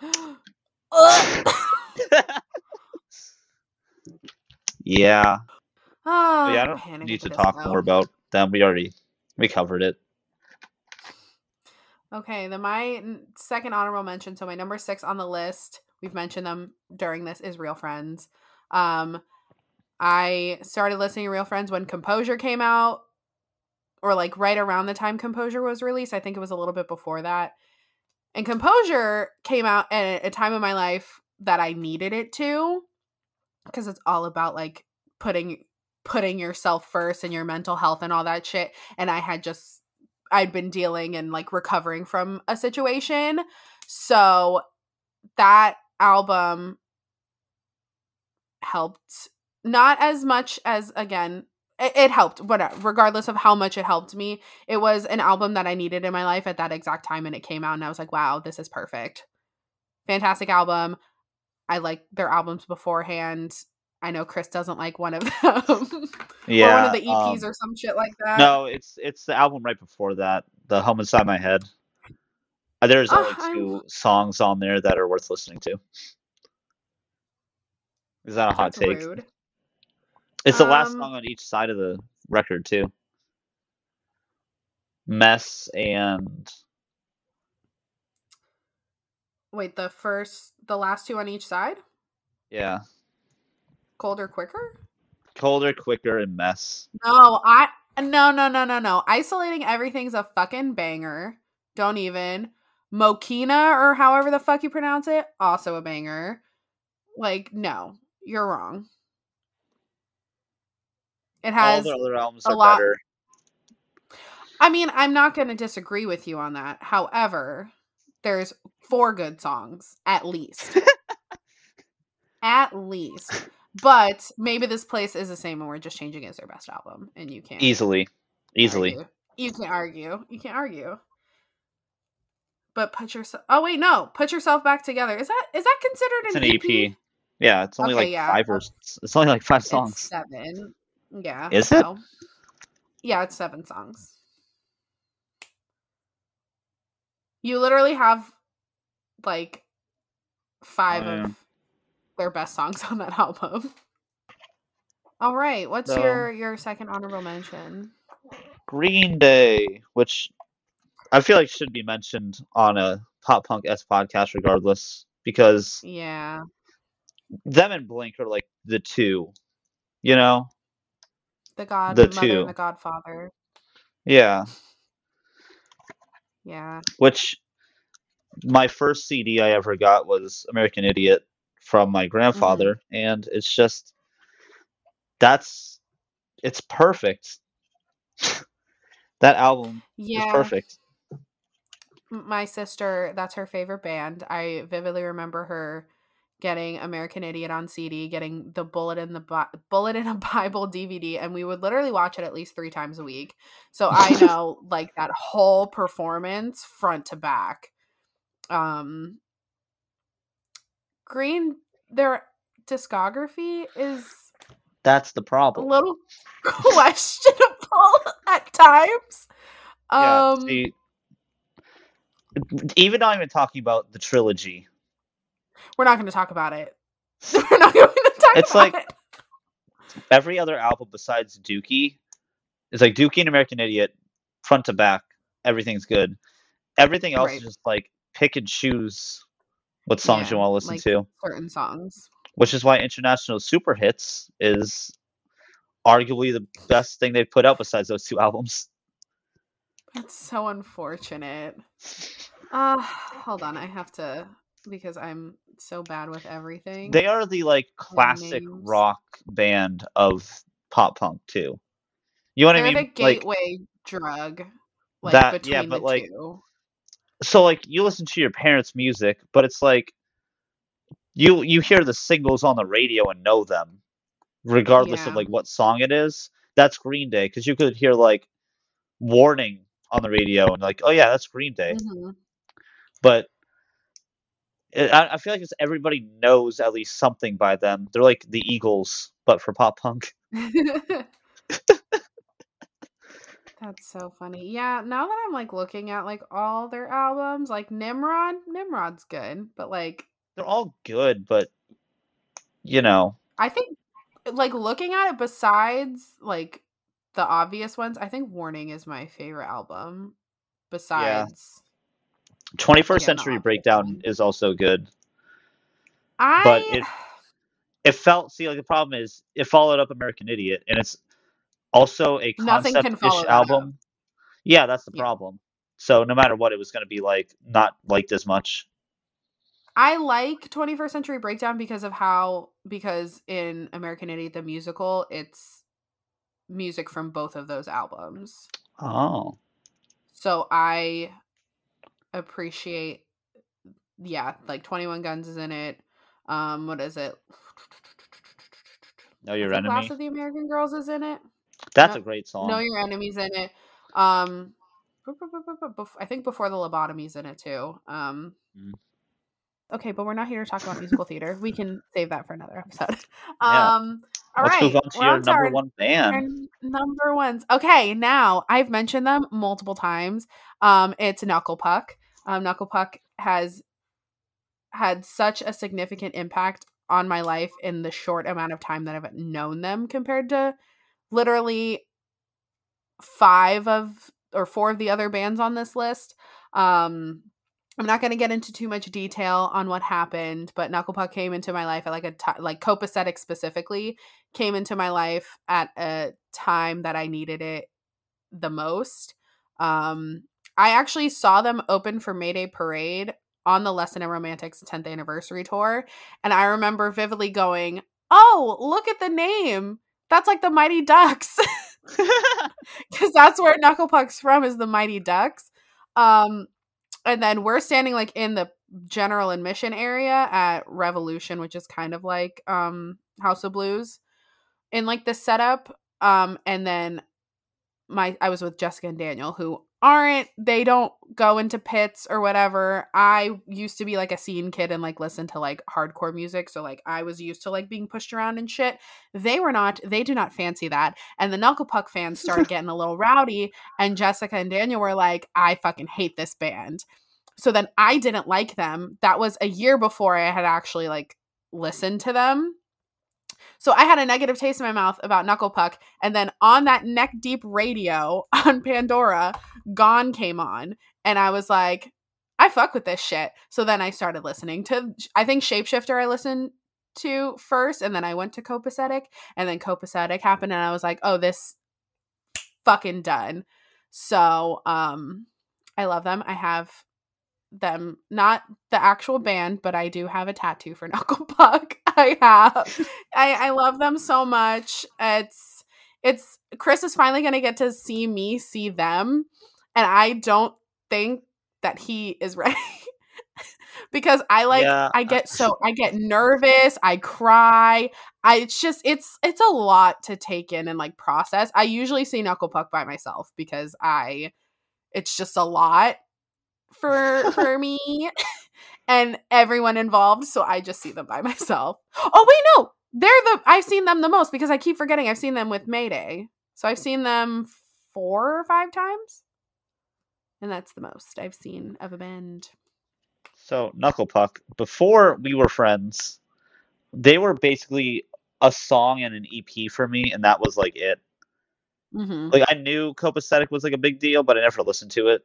Ugh. Yeah. Ah, But yeah, I don't need to talk more about them. We already we covered it. Okay, then my second honorable mention, so my number six on the list, we've mentioned them during this, is Real Friends. Um, I started listening to Real Friends when Composure came out, or like right around the time Composure was released. I think it was a little bit before that. And Composure came out at a time in my life that I needed it to, because it's all about like putting putting yourself first and your mental health and all that shit. And I had just I'd been dealing and like recovering from a situation. So that album helped not as much as again it, it helped whatever regardless of how much it helped me it was an album that i needed in my life at that exact time and it came out and i was like wow this is perfect fantastic album i like their albums beforehand i know chris doesn't like one of them Yeah. or one of the eps um, or some shit like that no, it's it's the album right before that, "The Home Inside My Head." Uh, There's Ah, only I'm- two songs on there that are worth listening to. Is that a hot That's take? rude It's the last Um, song on each side of the record too. Mess and Wait, the first, the last two on each side? yeah, Colder, quicker? colder, quicker, and mess. No, I no no no no no. Isolating everything's a fucking banger. Don't even. Mokena or however the fuck you pronounce it, also a banger. Like, no, you're wrong. It All has the other albums a are lot- better. I mean, I'm not going to disagree with you on that. However, there's four good songs at least. at least. But maybe this place is the same and we're just changing it as their best album and you can't Easily, easily. argue. You can't argue. You can't argue. But put yourself Oh wait, no. Put yourself back together. Is that is that considered It's an, an EP. Yeah, it's only Okay, like yeah. five or it's only like five It's songs. seven. Yeah. Is it? Yeah, it's seven songs. You literally have like five Oh, yeah. of their best songs on that album. All right. What's So- your your second honorable mention? Green Day, which I feel like should be mentioned on a pop punk s podcast regardless, because Yeah. them and Blink are like the two, you know? The God The Mother two. and the Godfather. Yeah. Yeah. Which my first CD I ever got was American Idiot from my mm-hmm. grandfather, and it's just that's it's perfect. that album Yeah. is perfect. My sister, that's her favorite band. I vividly remember her getting American Idiot on CD, getting the Bullet in the Bi- Bullet in a Bible DVD, and we would literally watch it at least three times a week. So I know like that whole performance front to back. Um, Green, their discography is That's the problem. a little questionable at times. Yeah, Um, see, even not even talking about the trilogy. We're not going to talk about it. We're not going to talk about it. It's like- it. Every other album besides Dookie is like Dookie and American Idiot, front to back, everything's good. Everything else Right. is just like pick and choose what songs you want to listen like- to, certain songs. which is why International Super Hits is arguably the best thing they've put out besides those two albums. That's so unfortunate. Uh, hold on. I have to because I'm so bad with everything. They are the like classic names. rock band of pop punk too. You know what They're I mean? the Like gateway drug. Like That- between yeah, but, the like, two. so like you listen to your parents' music, but it's like you you hear the singles on the radio and know them, regardless Yeah. of like what song it is. That's Green Day because you could hear like "Warning" on the radio and like, oh yeah, that's Green Day. Mhm. But I, I feel like it's everybody knows at least something by them. They're like the Eagles, but for pop punk. That's so funny. Yeah, now that I'm like looking at like all their albums, like Nimrod, Nimrod's good, but like They're all good, but you know, I think like looking at it besides like the obvious ones, I think Warning is my favorite album. Besides 21st Again, Century Breakdown is also good. I But it- It felt see like the problem is it followed up American Idiot, and it's also a Nothing can follow concept-ish up. album. Yeah, that's the Yeah. problem. So no matter what, it was going to be like not liked as much. I like 21st Century Breakdown because of how because in American Idiot the musical, it's music from both of those albums. Oh, So I appreciate yeah, like 21 Guns is in it. Um what is it? know your think enemy. Last of the American Girls is in it. That's no- a great song. Know Your Enemy's in it. Um I think Before the Lobotomy's in it too. Um Mm. Okay, but we're not here to talk about musical theater. We can save that for another episode. Yeah. Um all Let's right. move on to we're your on to number our- one band. number ones. Okay, now I've mentioned them multiple times. Um, it's Knuckle Puck. Um, Knuckle Puck has had such a significant impact on my life in the short amount of time that I've known them compared to literally five of or four of the other bands on this list. Um, I'm not going to get into too much detail on what happened, but Knuckle Puck came into my life at like a like copacetic specifically came into my life at a time that I needed it the most. Um, I actually saw them open for Mayday Parade on the Lesson in Romantics 10th anniversary tour, and I remember vividly going, "Oh, look at the name! That's like the Mighty Ducks." because that's where Knuckle Puck's from is the Mighty Ducks. Um, and then we're standing like in the general admission area at Revolution, which is kind of like um House of Blues, in like the setup. Um, and then my I was with Jessica and Daniel, who aren't they don't go into pits or whatever. I used to be like a scene kid and like listen to like hardcore music, so like I was used to like being pushed around and shit. They were not. They do not fancy that. And the Knuckle Puck fans started getting a little rowdy, and Jessica and Daniel were like, "I fucking hate this band." So then I didn't like them. That was a year before I had actually like listened to them. So I had a negative taste in my mouth about Knuckle Puck, and then on that neck deep radio on Pandora, Gone came on, and I was like, I fuck with this shit. So then I started listening to, I think Shapeshifter I listened to first, and then I went to Copacetic, and then Copacetic happened, and I was like, oh, this fucking done. So um, I love them. I have them, not the actual band, but I do have a tattoo for Knuckle Puck. I have. I, I love them so much. It's it's Chris is finally gonna get to see me see them, and I don't think that he is ready. because I like Yeah. I get so I get nervous, I cry. I it's just it's it's a lot to take in and like process. I usually see Knuckle Puck by myself because I it's just a lot for for me and everyone involved, so I just see them by myself. Oh wait, no. They're the I've seen them the most because I keep forgetting I've seen them with Mayday. So I've seen them four or five times. And that's the most I've seen of a band. So Knuckle Puck, before we were friends, they were basically a song and an EP for me, and that was like it. Mm-hmm. Like I knew Copacetic was like a big deal, but I never listened to it.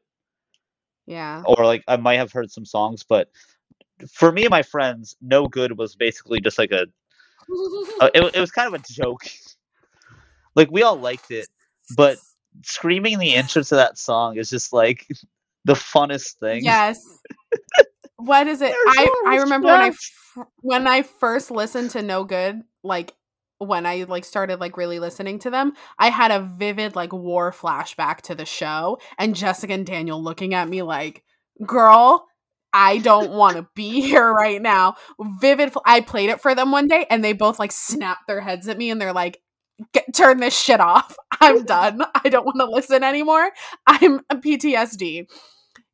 Yeah. Or like I might have heard some songs, but for me and my friends, No Good was basically just like a it, it was kind of a joke. like we all liked it, but screaming the entrance to that song is just like the funnest thing. yes. What is it? I I remember when I when I first listened to No Good, like when I like started like really listening to them, I had a vivid like war flashback to the show and Jessica and Daniel looking at me like, "Girl, I don't want to be here right now." Vivid I played it for them one day and they both like snapped their heads at me and they're like, turn this shit off. I'm done. I don't want to listen anymore. I'm a PTSD.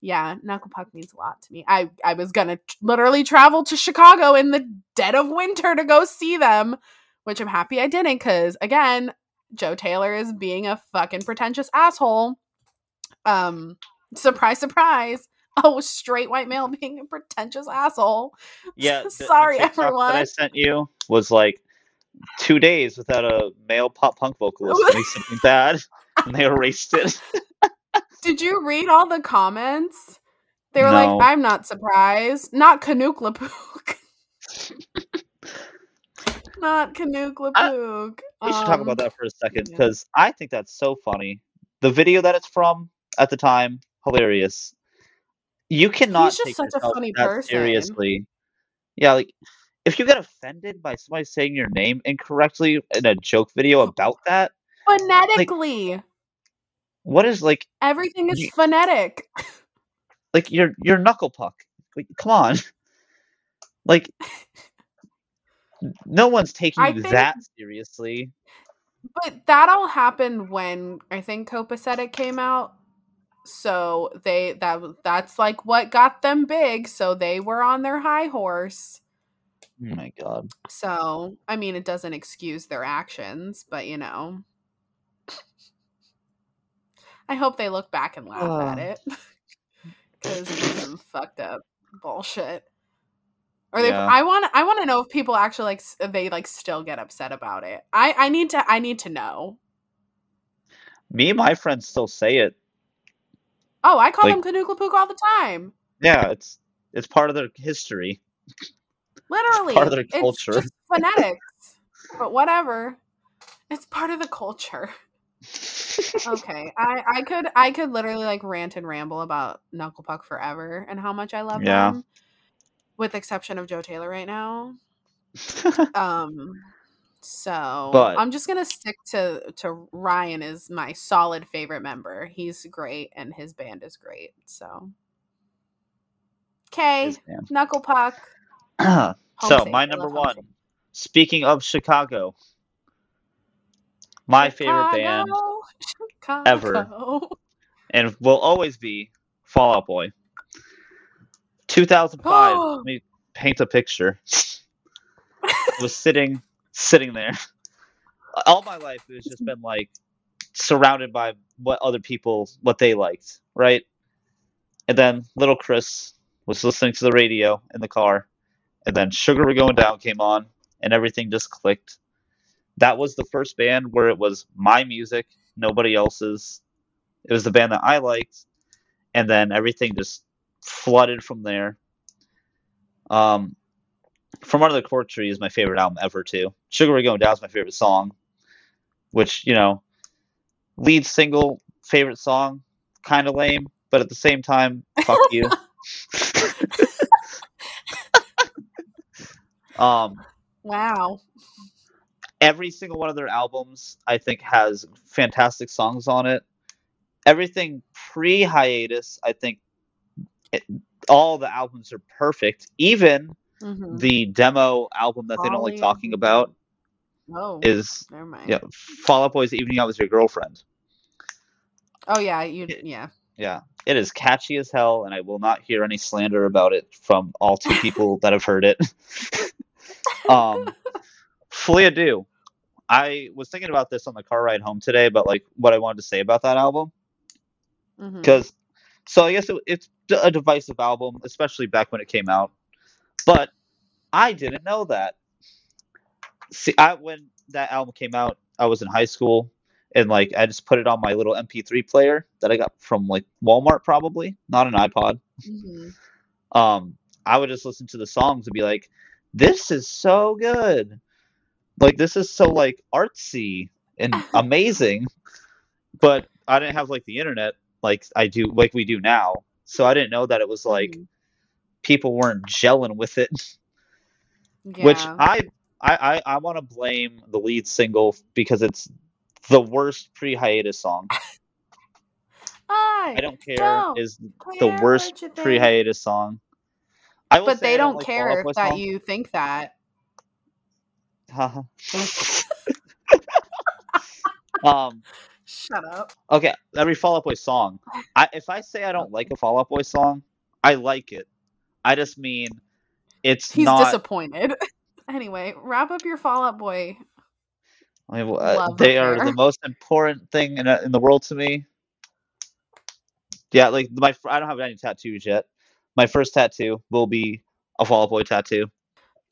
Yeah, Knuckle Puck means a lot to me. I I was gonna t- literally travel to Chicago in the dead of winter to go see them, which I'm happy I didn't because again, Joe Taylor is being a fucking pretentious asshole. Um, surprise, surprise. Oh, straight white male being a pretentious asshole. Yeah. the- the Sorry, TikTok That I sent you was like two days without a male pop punk vocalist doing something bad, and they erased it. Did you read all the comments? They were No. like, I'm not surprised. Not Canuck Lapook. not Canuck Lapook. We should talk Um, about that for a second yeah. because I think that's so funny. The video that it's from at the time, hilarious. You cannot He's just take such a funny that person. seriously. Yeah, like if you get offended by somebody saying your name incorrectly in a joke video about that, Phonetically. what is like Everything is You- phonetic. like your your knuckle puck? Like, come on, like no one's taking think- that seriously. But that all happened when I think Copacetic came out. So they that that's like what got them big. So they were on their high horse. Oh hmm. my god. So, I mean, it doesn't excuse their actions, but you know. I hope they look back and laugh at it. Because it's some fucked up bullshit. Or they Yeah. I want I want to know if people actually like they like still get upset about it. I I need to I need to know. Me and my friends still say it. Oh, I call Like- them Kanuklapook all the time. Yeah, it's it's part of their history. Literally. part of their It's culture. just phonetics. but whatever. It's part of the culture. okay i i could i could literally like rant and ramble about Knucklepuck forever and how much i love Yeah. them with exception of joe taylor right now um so But- i'm just gonna stick to to ryan is my solid favorite member he's great and his band is great so okay knuckle puck so safe. my number one. safe. Speaking of Chicago, my favorite band Chicago, ever. And will always be Fall Out Boy. 2005. let me paint a picture. Was sitting, sitting there. All my life, it's just been like surrounded by what other people, what they liked, right? And then little Chris was listening to the radio in the car, and then Sugar We're Going Down came on, and everything just clicked. that was the first band where it was my music, nobody else's. It was the band that I liked, and then everything just flooded from there. Um, From Under the Cork Tree is my favorite album ever too. Sugar We're Going Down is my favorite song, which you know, lead single favorite song, kind of lame, but at the same time, fuck you. um, Wow. every single one of their albums i think has fantastic songs on it everything pre-hiatus i think it, all the albums are perfect even Mhm. the demo album that they don't like talking about Oh, is never mind. yeah fall out boy's evening out with your girlfriend Oh yeah, you yeah. yeah it is catchy as hell and i will not hear any slander about it from all two people that have heard it um Flea Do. I was thinking about this on the car ride home today, but like what I wanted to say about that album. Because so I guess it, it's a divisive album, especially back when it came out. But I didn't know that. See, I when that album came out, I was in high school, and like I just put it on my little MP3 player that I got from like Walmart, probably not an iPod. Mhm. Um, I would just listen to the songs and be like, "This is so good." Like this is so like artsy and amazing, but I didn't have like the internet like I do like we do now. So I didn't know that it was like Mhm. People weren't gelling with it. Which I I I, I want to blame the lead single because it's the worst pre-hiatus song. I I don't care don't is the worst think. pre-hiatus song. I But they I don't like care if that song. you think that. Um Shut up. okay every fall out boy song I, if i say i don't like a fall out boy song i like it i just mean it's He's not disappointed. anyway, wrap up your Fall Out Boy. I mean, uh, they are the most important thing in, uh, in the world to me yeah like my i don't have any tattoos yet my first tattoo will be a fall out boy tattoo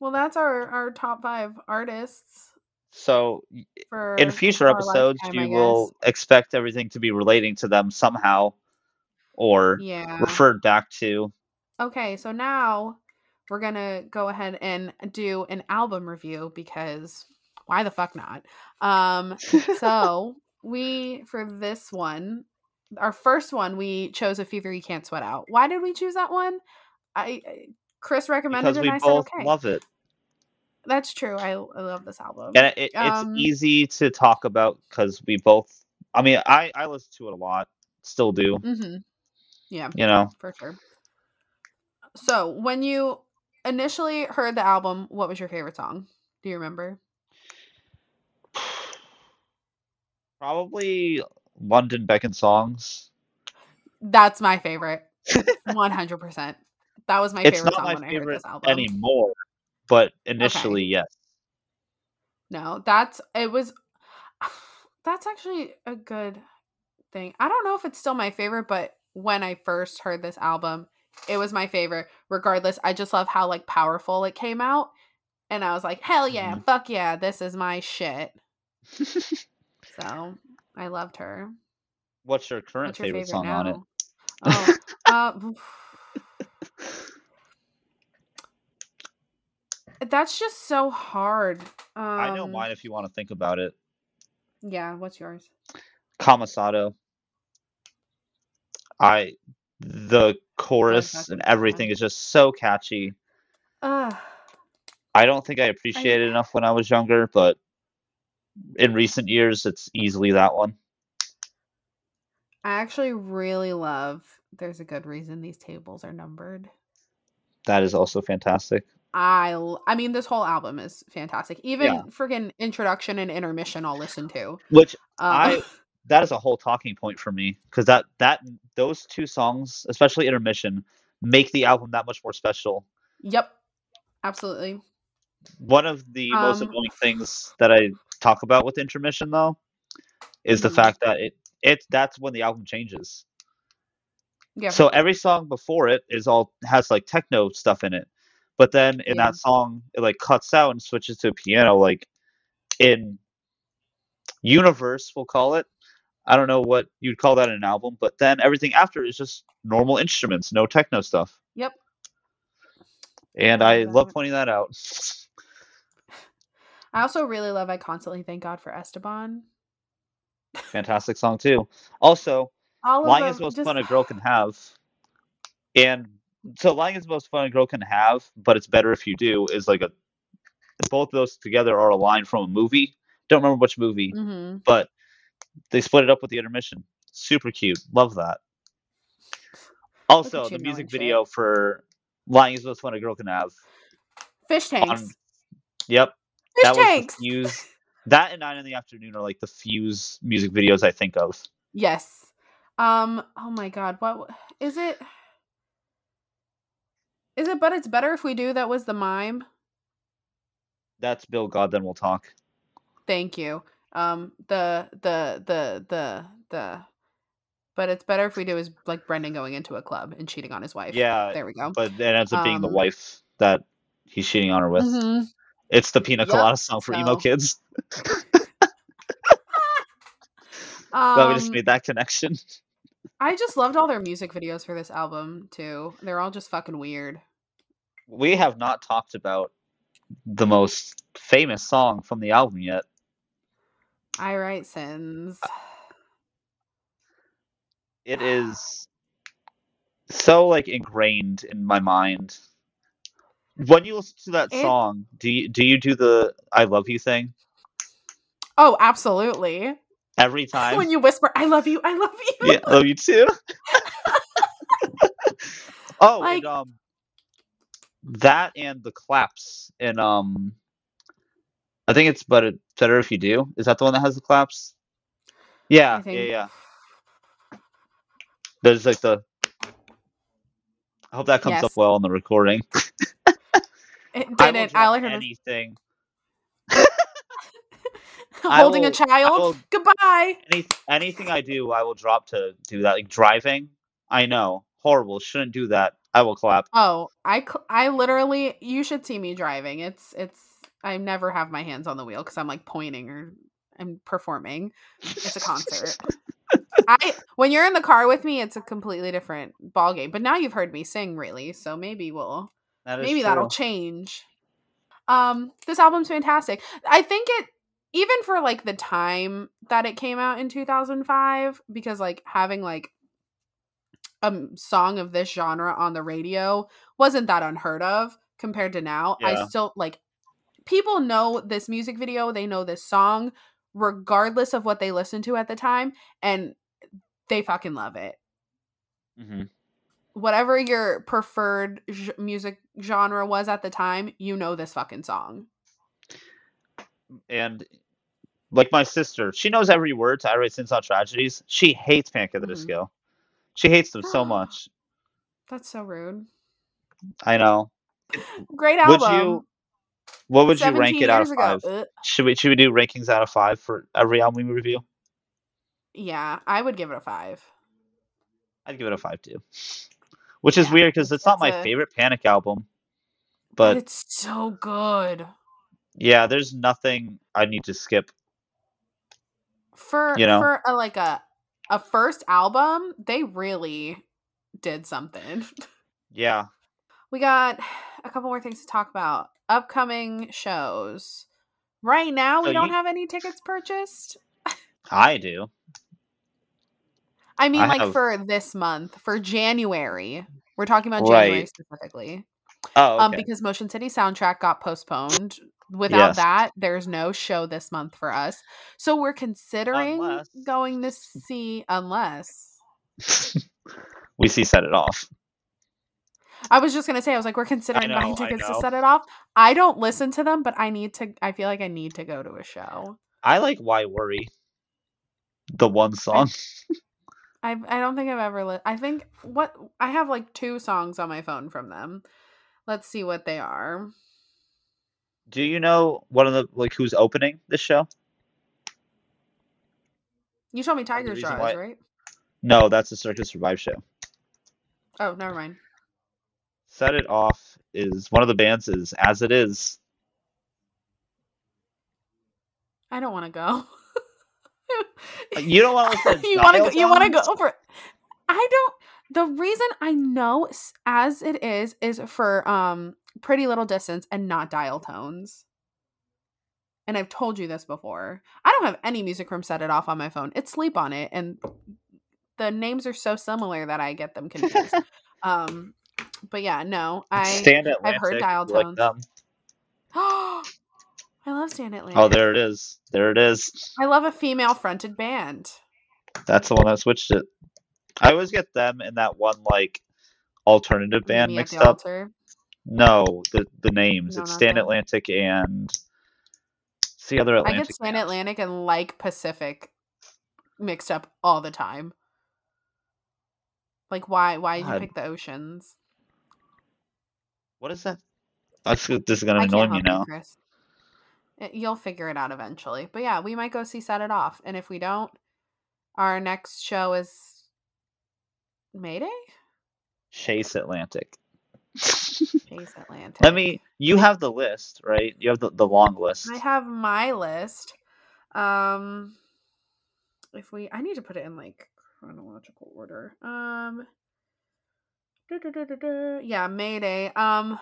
Well, that's our our top five artists so for in future episodes lifetime, you will expect everything to be relating to them somehow or. Yeah. referred back to Okay, so now we're gonna go ahead and do an album review because why the fuck not? Um, so we for this one, our first one, we chose a fever you can't sweat out. Why did we choose that one? I I- Chris recommended because it, we and I both said okay. love it That's true. I I love this album. and it, it- Um, it's easy to talk about because we both i mean i i listen to it a lot still do Mm-hmm. Yeah, you know for sure. So when you initially heard the album, what was your favorite song? Do you remember? probably London Beckoned Songs That's my favorite. One hundred percent. That was my it's favorite song my when I heard favorite this album. anymore but initially yes No, that's it was. That's actually a good thing. I don't know if it's still my favorite, but when I first heard this album, it was my favorite. Regardless, I just love how like powerful it came out, and I was like, hell yeah, Mhm. fuck yeah, this is my shit. So I loved her. what's your current What's your favorite, favorite, song on it? Oh, uh, that's just so hard. Um, i know mine if you want to think about it Yeah, what's yours? Camisado i the chorus and everything is just so catchy Ugh. I don't think I appreciated it enough when I was younger, but in recent years, it's easily that one. I actually really love There's a Good Reason These Tables Are Numbered. That is also fantastic. I I mean this whole album is fantastic. Even Yeah. freaking introduction and intermission I'll listen to. Which Uh, I that is a whole talking point for me because that that those two songs, especially intermission, make the album that much more special. Yep. Absolutely. One of the most Um, annoying things that I talk about with intermission, though, is the Mhm. fact that it it that's when the album changes. Yeah. So every song before it is all has like techno stuff in it, but then in Yeah. that song it like cuts out and switches to a piano like in universe, we'll call it. I don't know what you'd call that an album, but then everything after is just normal instruments, no techno stuff. Yep. And I love pointing that out. I also really love I constantly thank God for Esteban. Fantastic song too. Also, lying is the most just fun a girl can have. And so lying is the most fun a girl can have, but it's better if you do is like a both of those together are a line from a movie. Don't remember which movie, hmm but they split it up with the intermission. Super cute. Love that. Also, the music knowing shit. video for Lying is the most fun a girl can have. fish tanks. On, yep. fish that was tanks. the Fuse. That and Nine in the Afternoon are like the Fuse music videos I think of. Yes. Um. Oh my God. What is it? Is it? But it's better if we do. That was the mime. That's Bill God, then we'll talk. Thank you. Um. The the the the the. But it's better if we do is like Brendon going into a club and cheating on his wife. Yeah, There we go. but it ends up being the Um, wife that he's cheating on her with. Mhm. It's the Pina Yep, Colada song for emo so- kids. Glad we just Um, made that connection. I just loved all their music videos for this album too. They're all just fucking weird. We have not talked about the most famous song from the album yet. I write sins. It is so like ingrained in my mind. When you listen to that It- song, do you do you do the "I love you" thing Oh, absolutely. every time? when you whisper, "I love you, I love you." yeah, love you too. oh, Like- and, um, that and the claps and um, I think it's but it's better if you do. Is that the one that has the claps? Yeah, I yeah, yeah. There's like the. I hope that comes Yes. up well in the recording. It I will didn't. I only heard anything. Holding a will- I child. will- Goodbye. Any, anything I do, I will drop to do that. Like driving, I know horrible. Shouldn't do that. I will clap. Oh, I cl- I literally you should see me driving. It's it's I never have my hands on the wheel cuz I'm like pointing or I'm performing. It's a concert. I when you're in the car with me, it's a completely different ball game. But now you've heard me sing really, so maybe we'll That maybe that'll change. Um this album's fantastic. I think it even for like the time that it came out in 2005 because like having like a song of this genre on the radio wasn't that unheard of compared to now. I still like people know this music video, they know this song regardless of what they listened to at the time and they fucking love it. Mhm. Whatever your preferred j- music genre was at the time, you know this fucking song. And like my sister, she knows every word to I Write Sins Not Tragedies. She hates Panic at the Mhm. Disco. She hates them so much. That's so rude. I know. Great Would album. you? What would you rank it out of five? Ugh. Should we should we do rankings out of five for every album we review? Yeah, I would give it a five. I'd give it a five too. Which is Yeah, weird because it's not my a- favorite Panic album. But But it's so good. yeah, there's nothing I need to skip. For You know? for a, like a a first album, they really did something. Yeah. we got a couple more things to talk about. Upcoming shows. Right now, we So don't you- have any tickets purchased. I do. I mean, I like have- for this month, for January. We're talking about January Right. specifically. Oh, okay. Um, because Motion City soundtrack got postponed. Without Yes. that, there's no show this month for us. So we're considering Unless- going to see unless we see set it off. I was just gonna say, I was like, we're considering know, buying tickets to set it off. I don't listen to them, but I need to I feel like I need to go to a show. I like Why Worry. The one song. I I don't think I've ever li- I think what I have like two songs on my phone from them. Let's see what they are. Do you know one of the like who's opening this show? You told me Tiger's reason Jaws, why- right? No, that's the Circa Survive show. Oh, never mind. Set It Off is one of the bands is As It Is. I don't want to go. You don't want to listen you want to go, you want to go over I don't the reason I know as it is is for um pretty little distance and not dial tones. And I've told you this before. I don't have any music from set it off on my phone. It's sleep on it and the names are so similar that I get them confused. um but yeah, no. I Stand Atlantic. I've heard dial like tones. them? I love Stand oh, Atlantic. Oh, there it is. There it is. I love a female fronted band. That's the one that switched it. I always get them and that one like alternative band Me mixed up. altar. No, the the names. No, it's Stand that. Atlantic and it's the other Atlantic. I get Stand band. Atlantic and like Pacific mixed up all the time. Like why why did you pick the oceans? What is that? That's this is gonna annoy me you, now. Chris. You'll figure it out eventually. But yeah, we might go see Set It Off. And if we don't, our next show is Mayday? Chase Atlantic. Chase Atlantic. Let me. You have the list, right? You have the, the long list. I have my list. Um if we I need to put it in like chronological order. Um. Yeah, Mayday. Um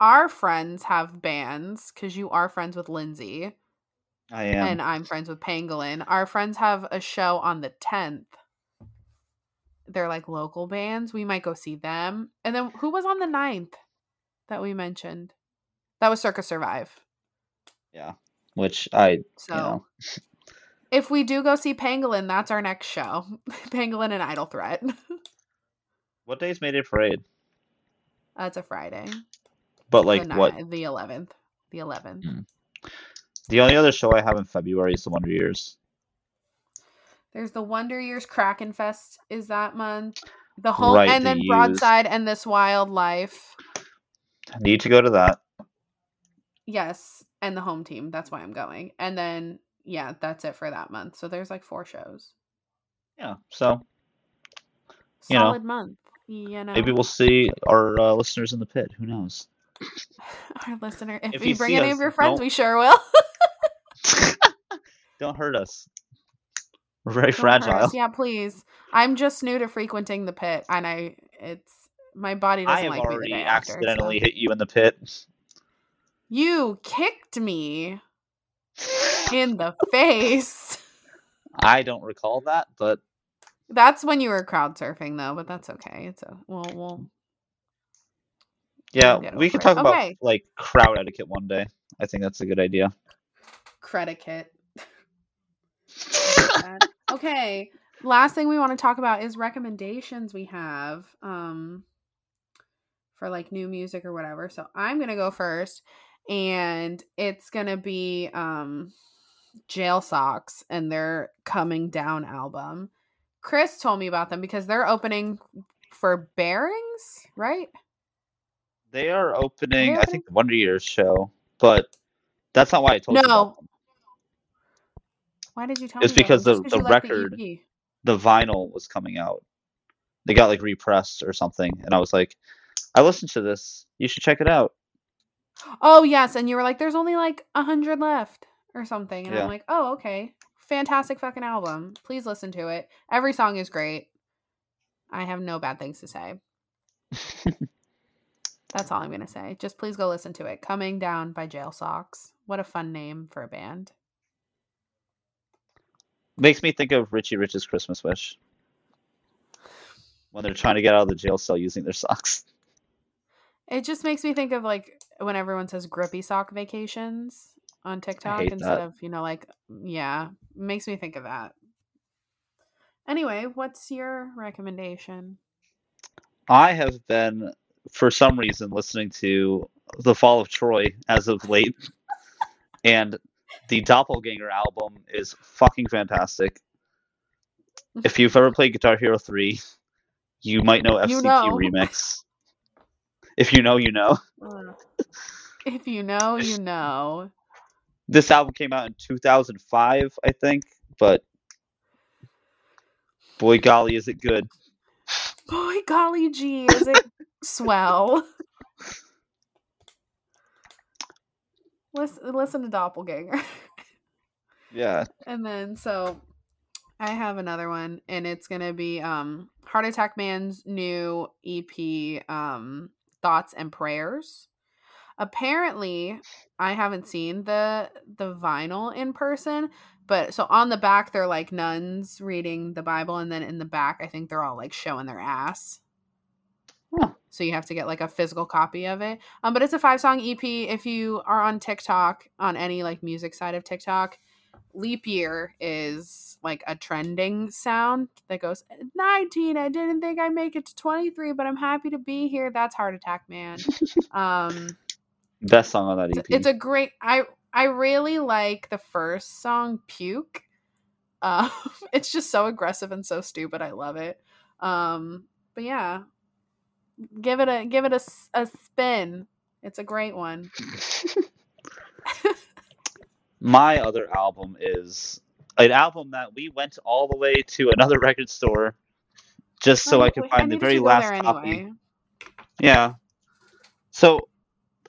our friends have bands cuz you are friends with Lindsay I am. and I'm friends with Pangolin. Our friends have a show on the 10th. They're like local bands. We might go see them. And then who was on the 9th that we mentioned? That was Circa Survive. yeah. Which I. So know. if we do go see Pangolin, that's our next show. Pangolin and Idle Threat. What day day's Mayday Parade? that's a Friday. But like the what? The 11th. The 11th. Mm. The only other show I have in February is the Wonder Years. There's the Wonder Years Kraken Fest is that month. The home Right, and the then. Broadside and This Wildlife. I need to go to that. Yes, and the home team. That's why I'm going. And then yeah, that's it for that month. So there's like four shows. Yeah. So You know, Solid month. You know, maybe we'll see our uh, listeners in the pit. Who knows? our listener. If, If you you bring any us, of your friends, we sure will. Don't hurt us. We're very Don't fragile. Yeah, please. I'm just new to frequenting the pit, and I it's my body doesn't have like me already day after, so- accidentally hit you in the pit. You kicked me in the face. I don't recall that, but That's when you were crowd surfing, though, but that's okay. It's a we'll we'll yeah, we over could it. talk about Okay. like crowd etiquette one day. I think that's a good idea. credit kit. that. okay. Last thing we want to talk about is recommendations we have um for like new music or whatever. So I'm going to go first and it's going to be um Jail Socks and their Coming Down album. Chris told me about them because they're opening for Bearings, right? They are opening, I think, the Wonder Years show, but that's not why I told you. No. Why did you tell It's me? about because the- the record- EP. The vinyl was coming out. They got like repressed or something, and I was like, I listened to this. You should check it out. Oh yes, and you were like, "There's only like a hundred left or something," and Yeah. I'm like, "Oh okay, fantastic fucking album. Please listen to it. Every song is great. I have no bad things to say. That's all I'm gonna say. Just please go listen to it. Coming Down by Jail Socks. What a fun name for a band. Makes me think of Richie Rich's Christmas Wish when they're trying to get out of the jail cell using their socks. It just makes me think of like when everyone says grippy sock vacations on TikTok instead that. of, you know, like mm, yeah, makes me think of that. Anyway, what's your recommendation? I have been, for some reason, listening to The Fall of Troy as of late, and the Doppelganger album is fucking fantastic. If you've ever played Guitar Hero 3, you might know FCP You know. Remix. If you know, you know. If you know, you know. This album came out in 2005, I think, but boy golly, is it good. Boy, golly gee, is it swell? Listen, listen to Doppelganger. Yeah. And then so I have another one and it's going to be um Heart Attack Man's new EP um Thoughts and Prayers. Apparently, I haven't seen the the vinyl in person, but so on the back they're like nuns reading the Bible and then in the back I think they're all like showing their ass. Huh. So you have to get like a physical copy of it. Um, but it's a five song EP. If you are on TikTok, on any like music side of TikTok, leap year is like a trending sound that goes 19 i didn't think i'd make it to 23 but i'm happy to be here that's heart attack man um Best song on that EP. it's a great i i really like the first song puke uh it's just so aggressive and so stupid i love it um but yeah give it a give it a, a spin it's a great one My other album is an album that we went all the way to another record store just so I could find the very last there copy. Yeah. So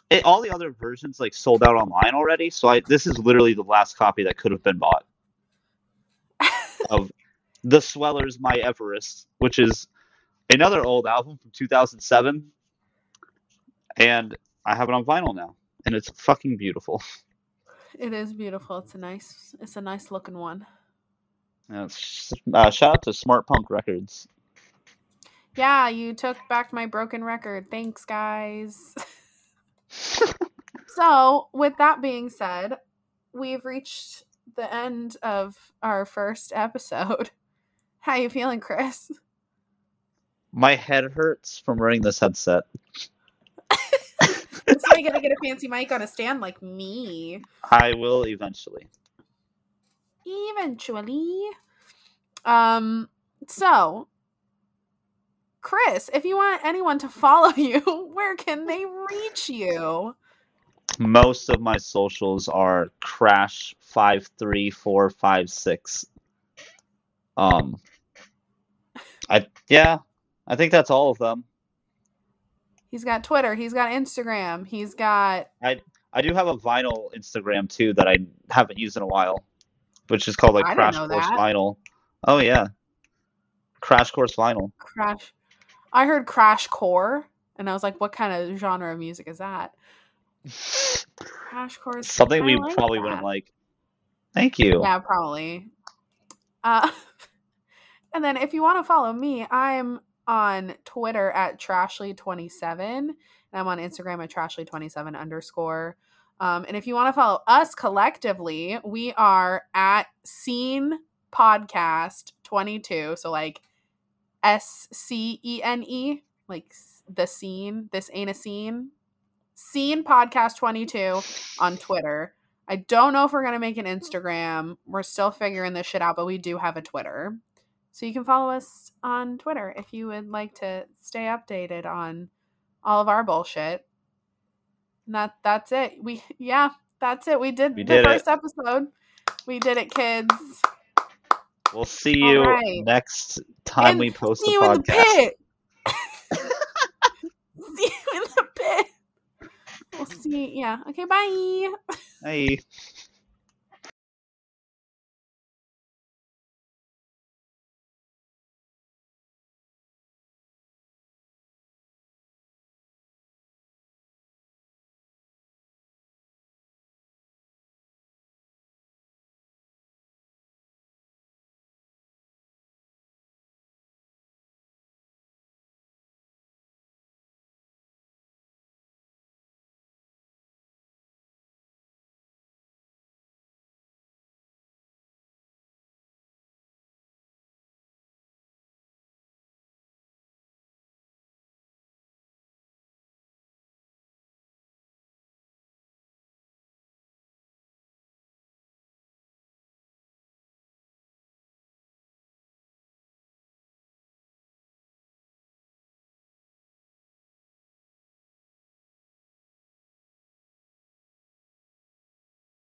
it, all the other versions like sold out online already. So I this is literally the last copy that could have been bought of the Swellers My Everest, which is another old album from 2007, and I have it on vinyl now, and it's fucking beautiful. It is beautiful. It's a nice it's a nice looking one. Uh, shout out to Smart Punk Records. Yeah, you took back my broken record. Thanks, guys. so, with that being said, we've reached the end of our first episode. How you feeling, Chris? My head hurts from wearing this headset. That's why you gotta get a fancy mic on a stand like me. I will eventually. Eventually. Um, so Chris, if you want anyone to follow you, where can they reach you? Most of my socials are crash five three four five six. Um, I yeah, I think that's all of them. He's got Twitter, he's got Instagram, he's got I I do have a vinyl Instagram too that I haven't used in a while, which is called like I Crash Course that. Vinyl. Oh yeah, Crash Course Vinyl. Crash. I heard Crash Core, and I was like, what kind of genre of music is that? Crash Course. Something we like probably that. wouldn't like. Thank you. Yeah, probably. Uh, and then if you want to follow me, I'm on Twitter at Trashly27, and I'm on Instagram at Trashly27 underscore. Um, and if you want to follow us collectively, we are at Scene Podcast 22. So like S C E N E, like the scene. This ain't a scene. Scene Podcast 22 on Twitter. I don't know if we're gonna make an Instagram. We're still figuring this shit out, but we do have a Twitter. So you can follow us on Twitter if you would like to stay updated on all of our bullshit. And that that's it. We yeah, that's it. We did We the did it. first episode. We did it, kids. We'll see you right. next time And we post See the you in the podcast. see you in the pit. We'll see. Yeah. Okay. Bye. Hey.